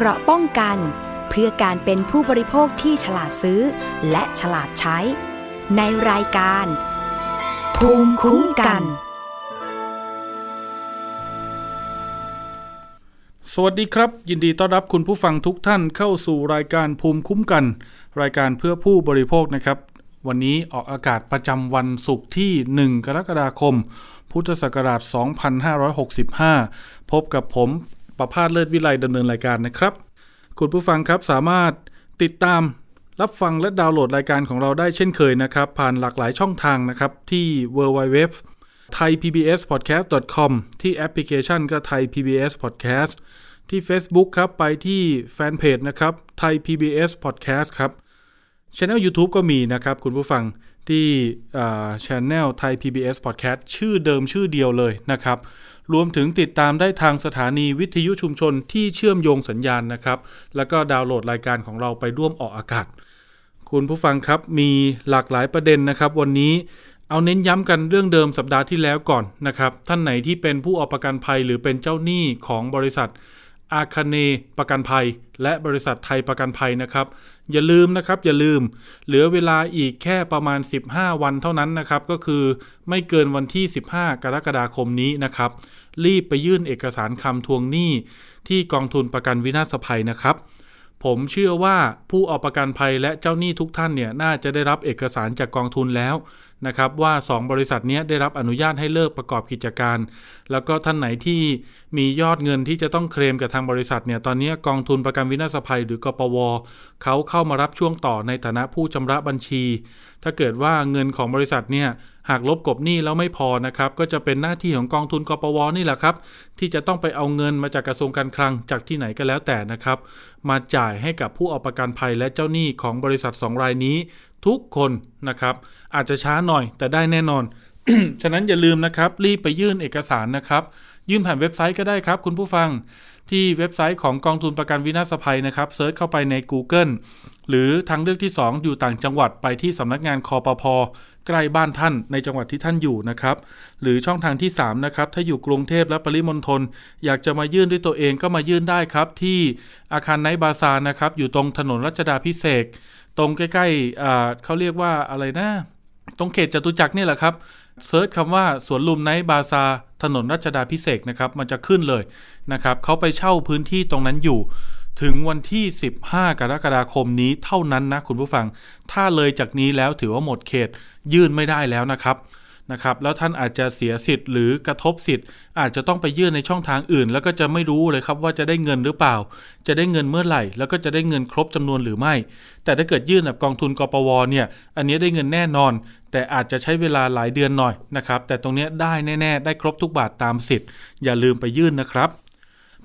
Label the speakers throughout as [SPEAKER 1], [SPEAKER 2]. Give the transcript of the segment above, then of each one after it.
[SPEAKER 1] เกราะป้องกัน เพื่อการเป็นผู้บริโภคที่ฉลาดซื้อ และฉลาดใช้ ในรายการ ภูมิคุ้มกัน
[SPEAKER 2] สวัสดีครับ ยินดีต้อนรับคุณผู้ฟังทุกท่านเข้าสู่รายการภูมิคุ้มกัน รายการเพื่อผู้บริโภคนะครับ วันนี้ออกอากาศประจำวันศุกร์ที่ 1 กรกฎาคมพุทธศักราช 2565 พบกับผม ประพาสเลิศวิไลดำเนินรายการนะครับ คุณผู้ฟังครับสามารถติดตามรับฟังและดาวน์โหลดรายการของเราได้เช่นเคยนะครับ ผ่านหลากหลายช่องทางนะครับ ที่ www thaipbspodcast.com ที่แอปพลิเคชันก็ Thai PBS Podcast ที่ Facebook ครับไปที่แฟนเพจนะครับ Thai PBS Podcast ครับช anel YouTube ก็มีนะครับ คุณผู้ฟังที่ช anel Thai PBS Podcast ชื่อเดิมชื่อเดียวเลยนะครับ รวมถึงติดตามได้ทางสถานีวิทยุชุมชนที่เชื่อมโยงสัญญาณนะครับ แล้วก็ดาวน์โหลดรายการของเราไปร่วมออกอากาศ คุณผู้ฟังครับมีหลากหลายประเด็นนะครับ วันนี้เอาเน้นย้ำกันเรื่องเดิมสัปดาห์ที่แล้วก่อนนะครับ ท่านไหนที่เป็นผู้เอาประกันภัยหรือเป็นเจ้าหนี้ของบริษัท อาคาเนประกันภัย และบริษัทไทยประกันภัยนะครับ อย่าลืมนะครับอย่าลืม เหลือเวลาอีกแค่ประมาณ 15 วันเท่านั้นนะครับ ก็คือไม่เกินวันที่ 15 กรกฎาคมนี้นะครับ รีบไปยื่นเอกสารคำทวงหนี้ ที่กองทุนประกันวินาศภัยนะครับ ผมเชื่อว่าผู้เอาประกันภัยและเจ้าหนี้ทุกท่านเนี่ยน่าจะได้รับเอกสารจากกองทุนแล้ว นะครับว่า 2 บริษัทนี้ได้รับอนุญาตให้เลิกประกอบกิจการ แล้วก็ท่านไหนที่มียอดเงินที่จะต้องเคลมกับทางบริษัทเนี่ยตอนนี้กองทุนประกันวินาศภัย หรือกปวเขาเข้ามารับช่วงต่อในฐานะผู้ชำระบัญชี ถ้าเกิดว่าเงินของบริษัทเนี่ยหากลบกบหนี้แล้วไม่พอนะครับก็จะเป็นหน้าที่ของกองทุนกปวนี่แหละครับ ที่จะต้องไปเอาเงินมาจากกระทรวงการคลังจากที่ไหนก็แล้วแต่นะครับ มาจ่ายให้กับผู้เอาประกันภัยและเจ้าหนี้ของบริษัท 2 รายนี้ทุกคนนะครับ อาจจะช้าหน่อยแต่ได้แน่นอน ฉะนั้นอย่าลืมนะครับ รีบไปยื่นเอกสารนะครับ ยื่นผ่านเว็บไซต์ก็ได้ครับ คุณผู้ฟังที่เว็บไซต์ของกองทุนประกันวินาศภัยนะครับ search เข้าไปใน Google หรือทางเลือกที่ 2 อยู่ต่างจังหวัดไปที่สำนักงานคปภใกล้บ้านท่านในจังหวัดที่ท่านอยู่นะครับ หรือช่องทางที่ 3 นะครับ ถ้าอยู่กรุงเทพและปริมณฑลอยากจะมายื่นด้วยตัวเองก็มายื่นได้ครับ ที่อาคารไนท์บาซาร์นะครับ อยู่ตรงถนนรัชดาภิเษก ตรงใกล้ๆเขาเรียกว่าอะไรนะ ตรงเขตจตุจักรนี่แหละครับ search คำว่าสวนลุมไนท์บาซาร์ถนนรัชดาพิเศษนะครับมันจะขึ้นเลยนะครับเขาไปเช่าพื้นที่ตรงนั้นอยู่ ถึงวันที่ 15 กรกฎาคมนี้เท่านั้นนะคุณผู้ฟัง ถ้าเลยจากนี้แล้วถือว่าหมดเขตยื่นไม่ได้แล้วนะครับ นะครับแล้วท่านอาจจะเสียสิทธิ์หรือกระทบสิทธิ์ อาจจะต้องไปยื่นในช่องทางอื่น แล้วก็จะไม่รู้เลยครับว่าจะได้เงินหรือเปล่า จะได้เงินเมื่อไหร่ แล้วก็จะได้เงินครบจำนวนหรือไม่ แต่ถ้าเกิดยื่นแบบกองทุนกปวเนี่ยอันนี้ได้เงินแน่นอน แต่อาจจะใช้เวลาหลายเดือนหน่อยนะครับแต่ตรงนี้ได้แน่ๆ ได้ครบทุกบาทตามสิทธิ์ อย่าลืมไปยื่นนะครับ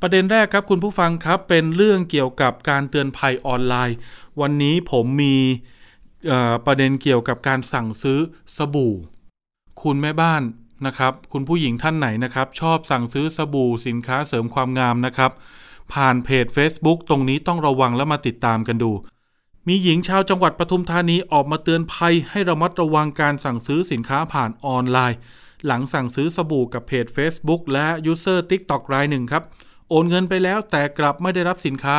[SPEAKER 2] ประเด็นแรกครับคุณผู้ฟังครับเป็นเรื่องเกี่ยวกับการเตือนภัยออนไลน์ วันนี้ผมมีประเด็นเกี่ยวกับการสั่งซื้อสบู่ คุณแม่บ้านนะครับ คุณผู้หญิงท่านไหนนะครับ ชอบสั่งซื้อสบู่สินค้าเสริมความงามนะครับ ผ่านเพจ Facebook ตรงนี้ต้องระวังและมาติดตามกันดู มีหญิงชาวจังหวัดปทุมธานีออกมาเตือนภัย ให้ระมัดระวังการสั่งซื้อสินค้าผ่านออนไลน์ หลังสั่งซื้อสบู่กับเพจ Facebook และยูเซอร์ TikTok รายหนึ่งครับ โอนเงินไปแล้วแต่กลับไม่ได้รับสินค้า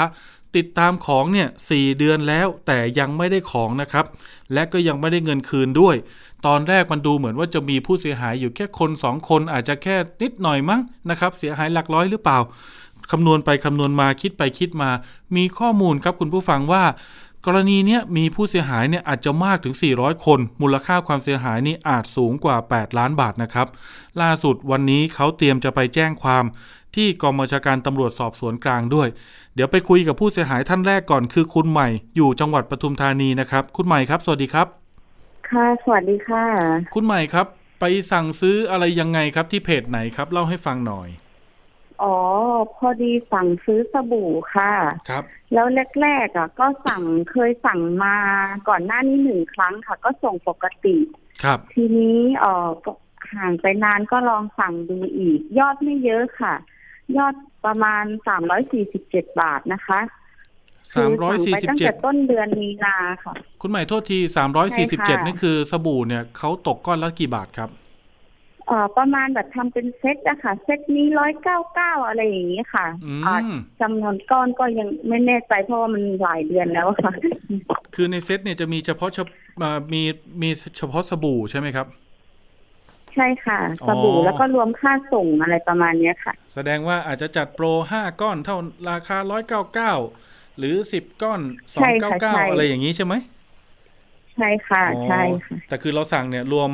[SPEAKER 2] ติดตามของเนี่ยสเดือนแล้วแต่ยังไม่ได้ของนะครับ และก็ยังไม่ได้เงินคืนด้วย ตอนแรกมันดูเหมือนว่าจะมีผู้เสียหายอยู่แค่คน 2 คนอาจจะแค่นิดหน่อยมั้งนะครับ เสียหายหลักร้อยหรือเปล่าคำนวณไปคำนวณมาคิดไปคิดมา มีข้อมูลครับคุณผู้ฟังว่า กรณีนี้มีผู้เสียหายเนี่ยอาจจะมากถึง 400 คน มูลค่าความเสียหายนี่อาจสูงกว่า 8 ล้านบาทนะครับ ล่าสุดวันนี้เขาเตรียมจะไปแจ้งความ ที่กองบัญชาการตำรวจสอบสวนกลางด้วย เดี๋ยวไปคุยกับผู้เสียหายท่านแรกก่อนคือคุณใหม่อยู่จังหวัดปทุมธานีนะครับ คุณใหม่ครับ สวัสดีครับ
[SPEAKER 3] ค่ะ สวัสดีค่ะ
[SPEAKER 2] คุณใหม่ครับ ไปสั่งซื้ออะไรยังไงครับที่เพจไหนครับ เล่าให้ฟังหน่อย
[SPEAKER 3] อ๋อ พอดีสั่งซื้อสบู่ค่ะ
[SPEAKER 2] ครับ
[SPEAKER 3] แล้วแรกๆอะ ก็สั่งเคยสั่งมาก่อนหน้านี้หนึ่งครั้งค่ะ ก็ส่งปกติ
[SPEAKER 2] ครับ
[SPEAKER 3] ทีนี้เออห่างไปนานก็ลองสั่งดูอีก ยอดไม่เยอะค่ะ ยอดประมาณสามร้อยสี่สิบเจ็ดบาทนะคะ
[SPEAKER 2] สามร้อยสี่สิบ
[SPEAKER 3] ตั้ง
[SPEAKER 2] เจ็
[SPEAKER 3] แต่
[SPEAKER 2] ด
[SPEAKER 3] ต้นเดือนมีนาค่ะ
[SPEAKER 2] คุณใหม่โทษทีสามร้อยสี่สิบเจ็ด
[SPEAKER 3] ใช่ค่ะ
[SPEAKER 2] นี่คือสบู่เนี่ยเขาตกก้อนละกี่บาทครับ
[SPEAKER 3] เอ่อประมาณแบบทำเป็นเซตอะค่ะเซตนี้ร้อยเก้าเก้าอะไรอย่างนี้ค่ะ
[SPEAKER 2] อื
[SPEAKER 3] อ่ามจำนวนก้อนก็ยังไม่แน่ใจเพราะว่ามันหลายเดือนแล้วอะค่ะ
[SPEAKER 2] คือในเซตเนี่ยจะมีเฉพาะเฉพอ่ามีมีเฉพาะสบู่ใช่ไหมครับ
[SPEAKER 3] ใช่ค่ะ
[SPEAKER 2] อ๋อ
[SPEAKER 3] สบู่แล้วก็รวมค่าส่งอะไรประมาณเนี้ยค่ะ
[SPEAKER 2] แสดงว่าอาจจะจัดโปรห้าก้อนเท่าราคาร้อยเก้าเก้าหรือสิบก้อนสอ
[SPEAKER 3] ใช่
[SPEAKER 2] ง
[SPEAKER 3] ค่ะ
[SPEAKER 2] เก้าเก้า
[SPEAKER 3] ใช่
[SPEAKER 2] อะไรอย่างนี้ใช่ไหม
[SPEAKER 3] ใช่ค่ะ
[SPEAKER 2] อ๋อ
[SPEAKER 3] ใช่ค่ะ
[SPEAKER 2] แต่คือเราสั่งเนี่ยรวม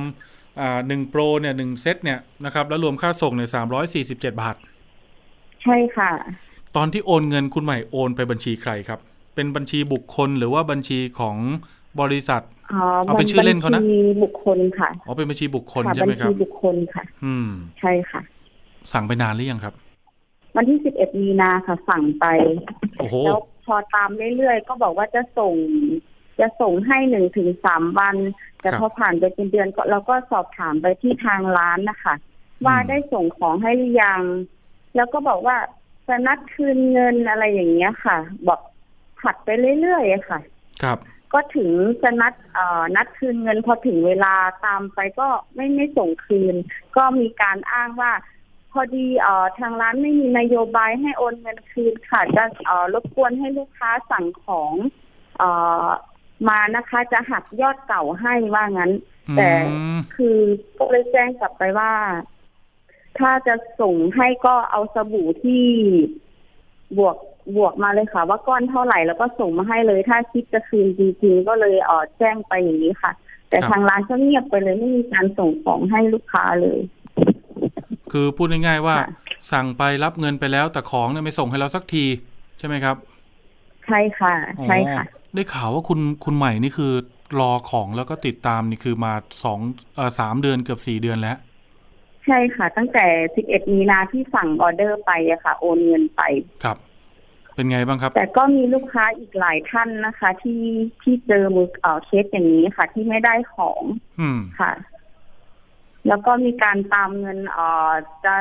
[SPEAKER 2] อ่าหนึ่งโปรเนี่ยหนึ่งเซตเนี่ยนะครับแล้วรวมค่าส่งเนี่ยสามร้อยสี่สิบเจ็ดบาท
[SPEAKER 3] ใช่ค่ะ
[SPEAKER 2] ตอนที่โอนเงินคุณใหม่โอนไปบัญชีใครครับ เป็นบัญชีบุคคลหรือว่าบัญชีของ บริษัท
[SPEAKER 3] อ๋อ
[SPEAKER 2] เอาเป็นชื่อเล่นเขานะ
[SPEAKER 3] บัญชีบุคคลค่ะ
[SPEAKER 2] อ๋อเป็นบัญชีบุคคล
[SPEAKER 3] ค่ะ
[SPEAKER 2] ใช่ไหม
[SPEAKER 3] บัญ
[SPEAKER 2] ครั
[SPEAKER 3] ชี
[SPEAKER 2] บ
[SPEAKER 3] บุคคลค่ะ
[SPEAKER 2] อืม
[SPEAKER 3] ใช่ค่ะ
[SPEAKER 2] สั่งไปนานหรือยังครับ
[SPEAKER 3] วันที่สิบเอ็ดมีนาค่ะ สั่งไป
[SPEAKER 2] โอ้โห
[SPEAKER 3] แล้วพอตามเรื่อยๆก็บอกว่าจะส่ง จะส่งให้หนึ่งถึงสามวัน แต่
[SPEAKER 2] ครับ
[SPEAKER 3] พอผ่านไปเป็นเดือนก็เราก็สอบถามไปที่ทางร้านนะคะ ว่าได้ส่งของให้หรือยัง แล้วก็บอกว่าจะนัดคืนเงินอะไรอย่างเงี้ยค่ะ บอกผัดไปเรื่อยๆอะค่ะ
[SPEAKER 2] ครับ
[SPEAKER 3] ก็ถึงจะนัดเอ่อนัดคืนเงินพอถึงเวลาตามไปก็ไม่ไม่ส่งคืน ก็มีการอ้างว่า พอดีเอ่อทางร้านไม่มีนโยบายให้โอนเงินคืนค่ะจะเอ่อรบกวนให้ลูกค้าสั่งของเอ่อมานะคะ จะหักยอดเก่าให้ว่างั้น แต่
[SPEAKER 2] อืม
[SPEAKER 3] คือก็เลยแจ้งกลับไปว่า ถ้าจะส่งให้ก็เอาสบู่ที่บวก บวกมาเลยค่ะ ว่าก้อนเท่าไหร่แล้วก็ส่งมาให้เลย ถ้าคิดจะคืนจริงๆ ก็เลยเออแจ้งไปอย่างนี้ค่ะ แต่ทางร้านก็เงียบไปเลยไม่มีการส่งของให้ลูกค้าเลย
[SPEAKER 2] คือพูดง่ายๆว่า
[SPEAKER 3] ค่ะ
[SPEAKER 2] สั่งไปรับเงินไปแล้วแต่ของเนี่ยไม่ส่งให้เราสักทีใช่ไหมครับ
[SPEAKER 3] ใช่ค่ะ ใช่ค่ะ
[SPEAKER 2] อ๋อได้ข่าวว่าคุณคุณใหม่นี่คือรอของแล้วก็ติดตามนี่คือมาสองเอ่อสามเดือนเกือบสี่เดือนแล้ว
[SPEAKER 3] ใช่ค่ะ ตั้งแต่11มีนาที่สั่งออเดอร์ไปอะค่ะ โอนเงินไป
[SPEAKER 2] ครับ เป็นไงบ้างครับ
[SPEAKER 3] แต่ก็มีลูกค้าอีกหลายท่านนะคะ ที่ที่เจอมือเอ่อเคสอย่างนี้ค่ะ ที่ไม่ได้ของ
[SPEAKER 2] อืม
[SPEAKER 3] ค่ะ แล้วก็มีการตามเงินเอ่อจะ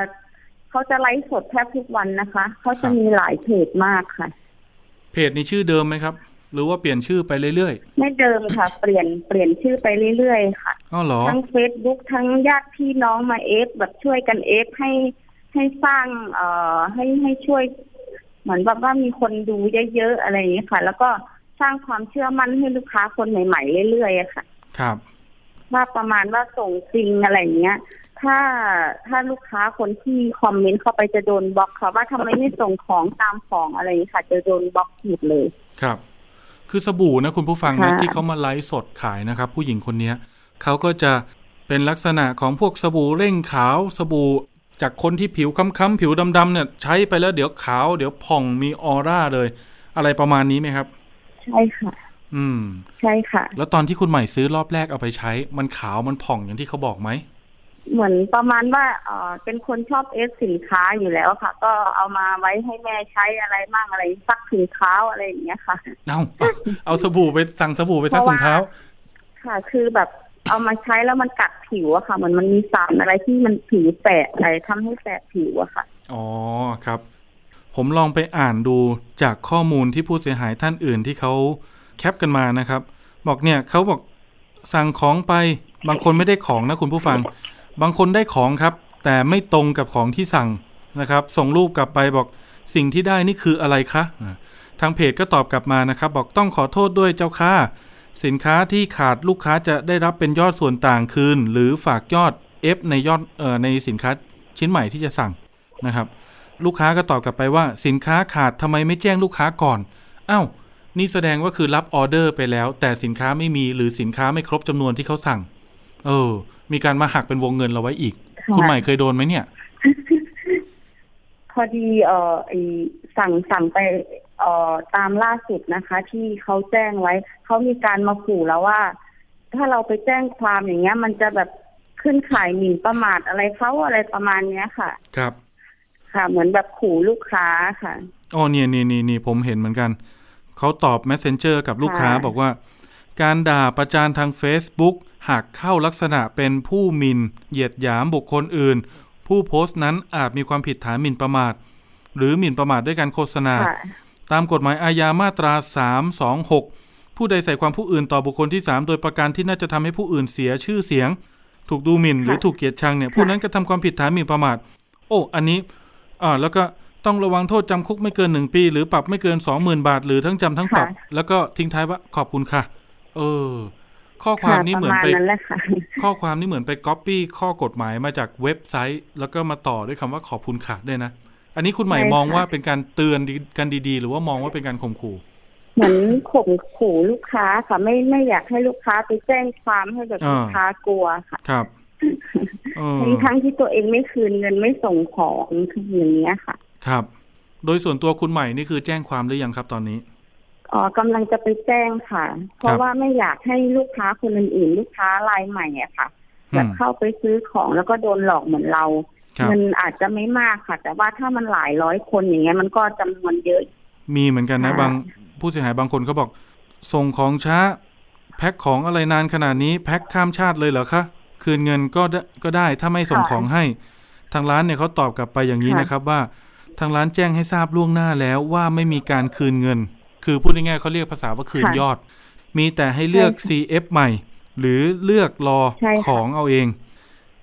[SPEAKER 3] เขาจะไลฟ์สดแทบทุกวันนะคะเขา
[SPEAKER 2] ครั
[SPEAKER 3] จะ
[SPEAKER 2] บ
[SPEAKER 3] มีหลายเพจมากค่ะ
[SPEAKER 2] เพจนี้ชื่อเดิมไหมครับ หรือว่าเปลี่ยนชื่อไปเรื่อย
[SPEAKER 3] ไม่เดิมค่ะ เปลี่ยนเปลี่ยนชื่อไปเรื่อยๆค่ะ
[SPEAKER 2] ๆอ๋อเหรอ
[SPEAKER 3] ทั้งเฟซบุ๊กทั้งญาติพี่น้องมาเอฟแบบช่วยกันเอฟให้ให้สร้างเอ่อให้ให้ช่วย เหมือนแบบว่ามีคนดูเยอะๆอะไรอย่างนี้ยค่ะ แล้วก็สร้างความเชื่อมั่นให้ลูกค้าคนใหม่ๆเรื่อยๆอะค่ะ
[SPEAKER 2] ครับ
[SPEAKER 3] ว่าประมาณว่าส่งจริงอะไรอย่างเงี้ย ถ้าถ้าลูกค้าคนที่คอมเมนต์เข้าไปจะโดนบล็อกค่ะว่าทำไมไม่ส่งของตามของอะไรอย่างนี้ค่ะ จะโดนบล็อกหมดเลย
[SPEAKER 2] ครับ คือสบู่นะคุณผู้ฟังนะ
[SPEAKER 3] ค่ะ
[SPEAKER 2] ที่เขามาไลฟ์สดขายนะครับ ผู้หญิงคนเนี้ยเขาก็จะเป็นลักษณะของพวกสบู่เร่งขาว สบู่ จากคนที่ผิวค้ำๆผิวดำๆเนี่ยใช้ไปแล้วเดี๋ยวขาว เดี๋ยวผ่องมีออร่าเลย อะไรประมาณนี้ไหมครับ
[SPEAKER 3] ใช่ค่ะ
[SPEAKER 2] อืม
[SPEAKER 3] ใช่ค่ะ
[SPEAKER 2] แล้วตอนที่คุณใหม่ซื้อรอบแรกเอาไปใช้ มันขาวมันผ่องอย่างที่เขาบอกไหม
[SPEAKER 3] เหมือนประมาณว่าเออเป็นคนชอบเอฟสินค้าอยู่แล้วค่ะ ก็เอามาไว้ให้แม่ใช้อะไรบ้างอะไรซักถุงเท้าอะไรอย่างเงี้ยค่ะ
[SPEAKER 2] เอาเอาเอาสบู่ไปสั่งสบู่ไปซักถุงเท้า
[SPEAKER 3] ค่ะ คือแบบ เอามาใช้แล้วมันกัดผิวอะค่ะเหมือนมันมีสารอะไรที่มันผิวแสบอะไรทำให้แสบผิวอะค่ะ
[SPEAKER 2] อ๋อครับ ผมลองไปอ่านดูจากข้อมูลที่ผู้เสียหายท่านอื่นที่เขาแคปกันมานะครับ บอกเนี่ยเขาบอกสั่งของไป บางคนไม่ได้ของนะคุณผู้ฟัง บางคนได้ของครับ แต่ไม่ตรงกับของที่สั่งนะครับ ส่งรูปกลับไปบอกสิ่งที่ได้นี่คืออะไรคะทางเพจก็ตอบกลับมานะครับ บอกต้องขอโทษด้วยเจ้าค่ะ สินค้าที่ขาดลูกค้าจะได้รับเป็นยอดส่วนต่างคืน หรือฝากยอด F ในยอดเอ่อในสินค้าชิ้นใหม่ที่จะสั่งนะครับ ลูกค้าก็ตอบกลับไปว่า สินค้าขาดทำไมไม่แจ้งลูกค้าก่อนอ้าวนี่แสดงว่าคือรับออเดอร์ไปแล้ว แต่สินค้าไม่มีหรือสินค้าไม่ครบจำนวนที่เขาสั่ง เออ มีการมาหักเป็นวงเงินเราไว้อีก
[SPEAKER 3] ค่ะ
[SPEAKER 2] คุณใหม่เคยโดนไหมเนี่ย
[SPEAKER 3] พอดีเอ่อไอสั่งสั่งไป เอ่อตามล่าสุดนะคะ ที่เขาแจ้งไว้ เขามีการมาขู่แล้วว่า ถ้าเราไปแจ้งความอย่างเงี้ย มันจะแบบขึ้นข่ายหมิ่นประมาทอะไรเขาอะไรประมาณเนี้ยค่ะ
[SPEAKER 2] ครับ
[SPEAKER 3] ค่ะ เหมือนแบบขู่ลูกค้าค่ะ
[SPEAKER 2] อ๋อเนี่ยนี่นี่นี่ผมเห็นเหมือนกันเขาตอบ Messenger กับลูกค้า
[SPEAKER 3] ค่ะ
[SPEAKER 2] บอกว่า การด่าประจานทาง Facebook หากเข้าลักษณะเป็นผู้หมิน่นเหยียดหยามบุคคลอื่น ผู้โพสต์นั้นอาจมีความผิดฐานหมิ่นประมาท หรือหมิ่นประมาทด้วยการโฆษณา
[SPEAKER 3] ค่ะ
[SPEAKER 2] ตามกฎหมายอาญามาตรา 326 ผู้ใดใส่ความผู้อื่นต่อบุคคลที่ 3 โดยประการที่น่าจะทำให้ผู้อื่นเสียชื่อเสียง ถูกดูหมิ่นหรือถูกเกลียดชังเนี่ยผู้นั้นกระทำความผิดฐานหมิ่นประมาท โอ้ อันนี้อ่าแล้วก็ต้องระวังโทษจำคุกไม่เกินหนึ่งปี หรือปรับไม่เกินสองหมื่นบาท หรือทั้งจำทั้งปรับ
[SPEAKER 3] ค่ะ
[SPEAKER 2] แล้วก็ทิ้งท้ายว่าขอบคุณค่ะ เออ ข้อความนี้เหมือนไป
[SPEAKER 3] ค่ะประาณนั้นแหละค่ะ
[SPEAKER 2] ข้อความนี้เหมือนไปก๊อปปี้ข้อกฎหมายมาจากเว็บไซต์ แล้วก็มาต่อด้วยคำว่าขอบคุณค่ะด้วยนะ อันนี้คุณใหม่
[SPEAKER 3] ใช่ค่ะ
[SPEAKER 2] มองว่าเป็นการเตือนกันดีๆ หรือว่ามองว่าเป็นการข่มขู่
[SPEAKER 3] เหมือนข่มขู่ลูกค้าค่ะ ไม่ไม่อยากให้ลูกค้าไปแจ้งความให้แบบ
[SPEAKER 2] อ่า
[SPEAKER 3] ลูกค้ากลัวค่ะ
[SPEAKER 2] ครับเออ
[SPEAKER 3] ทั้งทั้งที่ตัวเองไม่คืนเงินไม่ส่งของคืออย่างเงี้ยค่ะ
[SPEAKER 2] ครับ โดยส่วนตัวคุณใหม่นี่คือแจ้งความหรือยังครับตอนนี้
[SPEAKER 3] อ๋อกำลังจะไปแจ้งค่ะ เพ
[SPEAKER 2] ครั
[SPEAKER 3] ราะ
[SPEAKER 2] บ
[SPEAKER 3] ว่าไม่อยากให้ลูกค้าคนอื่นๆลูกค้ารายใหม่อะค่ะ
[SPEAKER 2] อื
[SPEAKER 3] แบบ
[SPEAKER 2] ม
[SPEAKER 3] เข้าไปซื้อของแล้วก็โดนหลอกเหมือนเรา
[SPEAKER 2] ครับ
[SPEAKER 3] เงินอาจจะไม่มากค่ะ แต่ว่าถ้ามันหลายร้อยคนอย่างเงี้ย มันก็จำนวนเยอะ
[SPEAKER 2] มีเหมือนกันนะ
[SPEAKER 3] ค่ะ
[SPEAKER 2] บางผู้เสียหายบางคนเขาบอก ส่งของช้า แพ็คของอะไรนานขนาดนี้ แพ็คข้ามชาติเลยเหรอคะคืนเงินก็ได้ก็ได้ถ้าไม่ส่งของให้ ทางร้านเนี่ยเขาตอบกลับไปอย่างนี้นะครับว่า ทางร้านแจ้งให้ทราบล่วงหน้าแล้วว่าไม่มีการคืนเงิน คือพูดง่ายๆเขาเรียกภาษาว่าคืน
[SPEAKER 3] ค่ะ
[SPEAKER 2] ยอด มีแต่ให้เลือก
[SPEAKER 3] ใช่ค่ะ
[SPEAKER 2] CF ใหม่ หรือเลือกรอ
[SPEAKER 3] ใช่ค่ะ
[SPEAKER 2] ของเอาเอง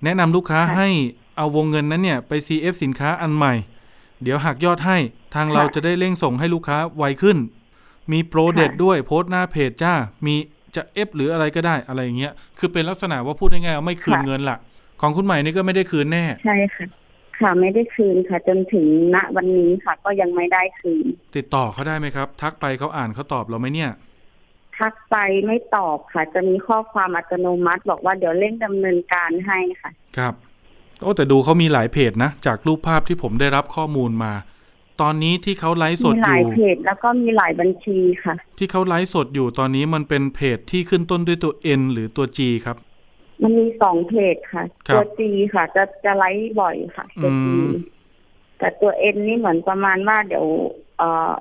[SPEAKER 2] แนะนำลูกค้า
[SPEAKER 3] ค่ะ
[SPEAKER 2] ให้ เอาวงเงินนั้นเนี่ยไป CF สินค้าอันใหม่ เดี๋ยวหักยอดให้ทางเราจะได้เร่งส่งให้ลูกค้าไวขึ้น มีโปรเด็ดด้วยโพสต์หน้าเพจจ้า มีจะเอฟหรืออะไรก็ได้อะไรอย่างเงี้ย คือเป็นลักษณะว่าพูดง่ายๆว่าไม่คืน
[SPEAKER 3] ค่ะ
[SPEAKER 2] เงินละของคุณใหม่นี่ก็ไม่ได้คืนแน่
[SPEAKER 3] ใช่ค่ะ ค่ะไม่ได้คืนค่ะ จนถึงณวันนี้ค่ะ ก็ยังไม่ได้คืน
[SPEAKER 2] ติดต่อเขาได้ไหมครับ ทักไปเขาอ่านเขาตอบเราไหมเนี่ย
[SPEAKER 3] ทักไปไม่ตอบค่ะ จะมีข้อความอัตโนมัติ บอกว่าเดี๋ยวเร่งดำเนินการให้ค่ะ
[SPEAKER 2] ครับ โอ้แต่ดูเขามีหลายเพจนะ จากรูปภาพที่ผมได้รับข้อมูลมา ตอนนี้ที่เขาไลฟ์ส
[SPEAKER 3] มี
[SPEAKER 2] ด
[SPEAKER 3] ห
[SPEAKER 2] อ
[SPEAKER 3] ลาย
[SPEAKER 2] ยู่
[SPEAKER 3] เพจแล้วก็มีหลายบัญชีค่ะ
[SPEAKER 2] ที่เขาไลฟ์สดอยู่ตอนนี้มันเป็นเพจที่ขึ้นต้นด้วยตัว N หรือตัว G ครับ
[SPEAKER 3] มันมีสองเพจค่ะ
[SPEAKER 2] ครับ
[SPEAKER 3] ตัวจีค่ะ จะจะไลฟ์บ่อยค่ะตัวจี
[SPEAKER 2] อืม
[SPEAKER 3] แต่ตัวเอ็นนี่เหมือนประมาณว่าเดี๋ยว เอ่อ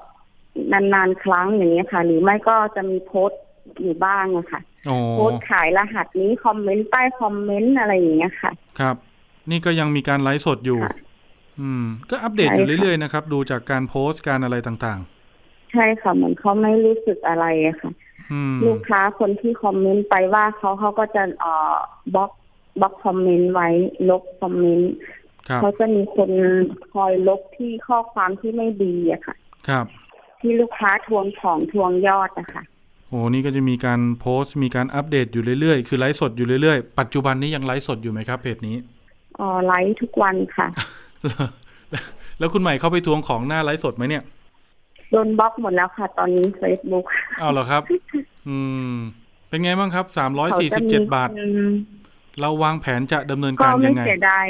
[SPEAKER 3] นานๆครั้งอย่างเงี้ยค่ะ หรือไม่ก็จะมีโพสต์อยู่บ้างอะค่ะ
[SPEAKER 2] โอ้
[SPEAKER 3] โพสต์ขายรหัสนี้คอมเมนต์ใต้คอมเมนต์อะไรอย่างเงี้ยค่ะ
[SPEAKER 2] ครับ นี่ก็ยังมีการไลฟ์สดอยู่
[SPEAKER 3] ค่ะ
[SPEAKER 2] อืม ก็อัปเดต
[SPEAKER 3] ใช่
[SPEAKER 2] อยู่
[SPEAKER 3] ค่ะ
[SPEAKER 2] เรื่อยๆนะครับ ดูจากการโพสต์การอะไรต่าง
[SPEAKER 3] ใช่ค่ะเหมือนเขาไม่รู้สึกอะไรอะค่ะ
[SPEAKER 2] ๆอืม
[SPEAKER 3] ลูกค้าคนที่คอมเมนต์ไปว่าเขาเขาก็จะเอ่อบล็อกบล็อกคอมเมนต์ไว้ลบคอมเมนต์
[SPEAKER 2] ครับ
[SPEAKER 3] เขาจะมีคนคอยลบที่ข้อความที่ไม่ดีอะค่ะ
[SPEAKER 2] ครับ
[SPEAKER 3] ที่ลูกค้าทวงของทวงยอดอะค่ะ
[SPEAKER 2] โอ้นี่ก็จะมีการโพสต์มีการอัปเดตอยู่เรื่อยๆ คือไลฟ์สดอยู่เรื่อยๆ ปัจจุบันนี้ยังไลฟ์สดอยู่ไหมครับเพจนี้
[SPEAKER 3] อ๋อไลฟ์ทุกวันค่ะ
[SPEAKER 2] แล้วคุณใหม่เข้าไปทวงของหน้าไลฟ์สดไหมเนี่ย
[SPEAKER 3] โดนบล็อกหมดแล้วค่ะ ตอนนี้ Facebook
[SPEAKER 2] เอาเหรอครับ อืม เป็นไงบ้างครับสามร้อย
[SPEAKER 3] เขา
[SPEAKER 2] สี่
[SPEAKER 3] จะ
[SPEAKER 2] สิบ
[SPEAKER 3] มี
[SPEAKER 2] เจ็ดบาท
[SPEAKER 3] คน
[SPEAKER 2] เราวางแผนจะดำเนิน
[SPEAKER 3] ก็
[SPEAKER 2] การ
[SPEAKER 3] ไม่
[SPEAKER 2] ยังไง
[SPEAKER 3] เสียดาย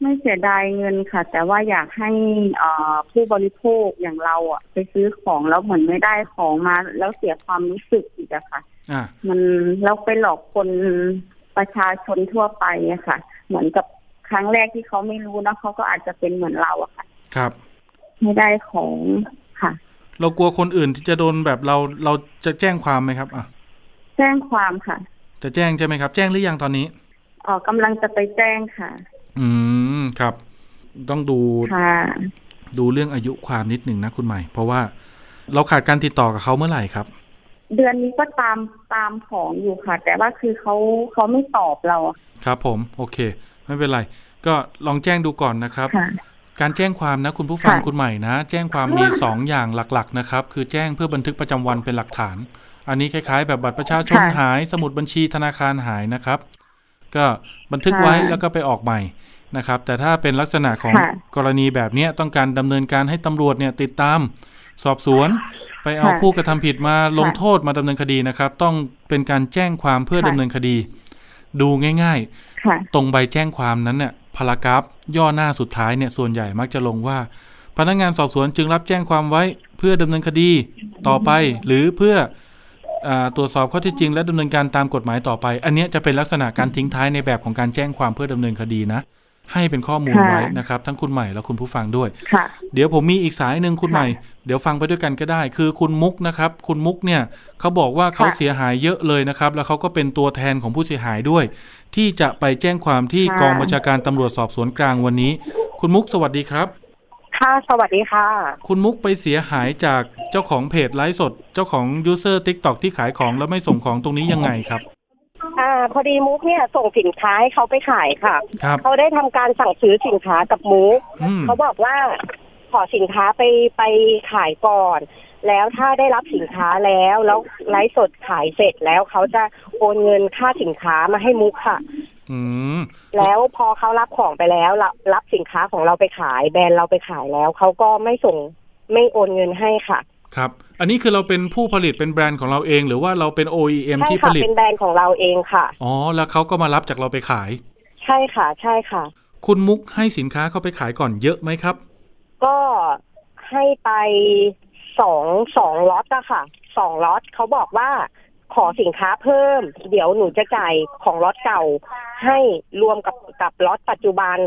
[SPEAKER 3] ไม่เสียดายเงินค่ะ แต่ว่าอยากให้เอ่อผู้บริโภคอย่างเราอะ ไปซื้อของแล้วเหมือนไม่ได้ของมา แล้วเสียความรู้สึกอีกอะค่ะ
[SPEAKER 2] อ่า
[SPEAKER 3] มันเราไปหลอกคนประชาชนทั่วไปอะค่ะ เหมือนกับครั้งแรกที่เขาไม่รู้เนอะเขาก็อาจจะเป็นเหมือนเราอะค่ะ
[SPEAKER 2] ครับ
[SPEAKER 3] ไม่ได้ของค่ะ
[SPEAKER 2] เรากลัวคนอื่นที่จะโดนแบบเราเราจะแจ้งความไหมครับอะ
[SPEAKER 3] แจ้งความค่ะ
[SPEAKER 2] จะแจ้งใช่ไหมครับ แจ้งหรือยังตอนนี้
[SPEAKER 3] อ๋อกำลังจะไปแจ้งค่ะ
[SPEAKER 2] อืมครับ ต้องดู
[SPEAKER 3] ค่ะ
[SPEAKER 2] ดูเรื่องอายุความนิดหนึ่งนะคุณใหม่ เพราะว่าเราขาดการติดต่อกับเขาเมื่อไหร่ครับ
[SPEAKER 3] เดือนนี้ก็ตามตามของอยู่ค่ะ แต่ว่าคือเขาเขาไม่ตอบเราอะ
[SPEAKER 2] ครับผมโอเค ไม่เป็นไร ก็ลองแจ้งดูก่อนนะครับ
[SPEAKER 3] ค่ะ
[SPEAKER 2] การแจ้งความนะคุณผู้ฟัง
[SPEAKER 3] ค่ะ
[SPEAKER 2] คุณใหม่นะ แจ้งความมีสองอย่างหลักๆนะครับ คือแจ้งเพื่อบันทึกประจำวันเป็นหลักฐาน อันนี้คล้ายๆ แบบบัตรประชาชน
[SPEAKER 3] ค่ะ
[SPEAKER 2] หาย สมุดบัญชีธนาคารหายนะครับ ก็บันทึกไว้
[SPEAKER 3] ค่ะ
[SPEAKER 2] แล้วก็ไปออกใหม่นะครับ แต่ถ้าเป็นลักษณะของ
[SPEAKER 3] ค่ะ
[SPEAKER 2] กรณีแบบเนี้ยต้องการดำเนินการให้ตำรวจเนี่ยติดตาม สอบสวน ไปเอา
[SPEAKER 3] ค่ะ
[SPEAKER 2] ผู้กระทำผิดมาลงโทษมาดำเนินคดีนะครับ ต้องเป็นการแจ้งความเพื่อ
[SPEAKER 3] ค่ะ
[SPEAKER 2] ดำเนินคดี ดูง่ายๆ
[SPEAKER 3] ค่ะ
[SPEAKER 2] ตรงใบแจ้งความนั้นเนี่ยพารากราฟย่อหน้าสุดท้ายเนี่ยส่วนใหญ่มักจะลงว่า พนักงานสอบสวนจึงรับแจ้งความไว้เพื่อดำเนินคดีต่อไป หรือเพื่ออาตรวจสอบข้อเที่จริงและดำเนินการตามกฎหมายต่อไป อันเนี้ยจะเป็นลักษณะการทิ้งท้ายในแบบของการแจ้งความเพื่อดำเนินคดีนะ ให้เป็นข้อมูล
[SPEAKER 3] ค่ะ
[SPEAKER 2] ไว้นะครับ ทั้งคุณใหม่และคุณผู้ฟังด้วย
[SPEAKER 3] ค่ะ
[SPEAKER 2] เดี๋ยวผมมีอีกสายหนึ่งคุณ
[SPEAKER 3] ค่ะ
[SPEAKER 2] ใหม่ เดี๋ยวฟังไปด้วยกันก็ได้ คือคุณมุกนะครับ คุณมุกเนี่ยเขาบอกว่าเขา
[SPEAKER 3] ค่ะ
[SPEAKER 2] เสียหายเยอะเลยนะครับ แล้วเขาก็เป็นตัวแทนของผู้เสียหายด้วย ที่จะไปแจ้งความที่
[SPEAKER 3] ค่ะ
[SPEAKER 2] กองบัญชาการตำรวจสอบสวนกลางวันนี้ คุณมุกสวัสดีครับ
[SPEAKER 4] ค่ะ สวัสดีค่ะ
[SPEAKER 2] คุณมุกไปเสียหายจากเจ้าของเพจไลฟ์สด เจ้าของ user TikTok ที่ขายของแล้วไม่ส่งของตรงนี้ยังไงครับ
[SPEAKER 4] อ่าพอดีมุกเนี่ยส่งสินค้าให้เขาไปขายค่ะ
[SPEAKER 2] ครับ
[SPEAKER 4] เขาได้ทำการสั่งซื้อสินค้ากับมุก
[SPEAKER 2] อืม
[SPEAKER 4] เขาบอกว่าขอสินค้าไปไปขายก่อน แล้วถ้าได้รับสินค้าแล้วแล้วไลฟ์สดขายเสร็จแล้วเขาจะโอนเงินค่าสินค้ามาให้มุกค่ะ
[SPEAKER 2] อืม
[SPEAKER 4] แล้วพอเขารับของไปแล้วรับรับสินค้าของเราไปขายแบรนด์เราไปขายแล้วเขาก็ไม่ส่งไม่โอนเงินให้ค่ะ
[SPEAKER 2] ครับ อันนี้คือเราเป็นผู้ผลิตเป็นแบรนด์ของเราเอง หรือว่าเราเป็น OEM
[SPEAKER 4] ใช่
[SPEAKER 2] ที่ผ
[SPEAKER 4] ค่ะ
[SPEAKER 2] ลิต
[SPEAKER 4] เป็นแบรนด์ของเราเองค่ะ
[SPEAKER 2] อ๋อ แล้วเขาก็มารับจากเราไปขาย
[SPEAKER 4] ใช่ค่ะ ใช่ค่ะ
[SPEAKER 2] คุณมุกให้สินค้าเขาไปขายก่อนเยอะไหมครับ
[SPEAKER 4] ก็ให้ไปสองสองล็อตอะค่ะสองล็อตเขาบอกว่า ขอสินค้าเพิ่ม เดี๋ยวหนูจะจ่ายของล็อตเก่า ให้รวมกับกับล็อตปัจจุบัน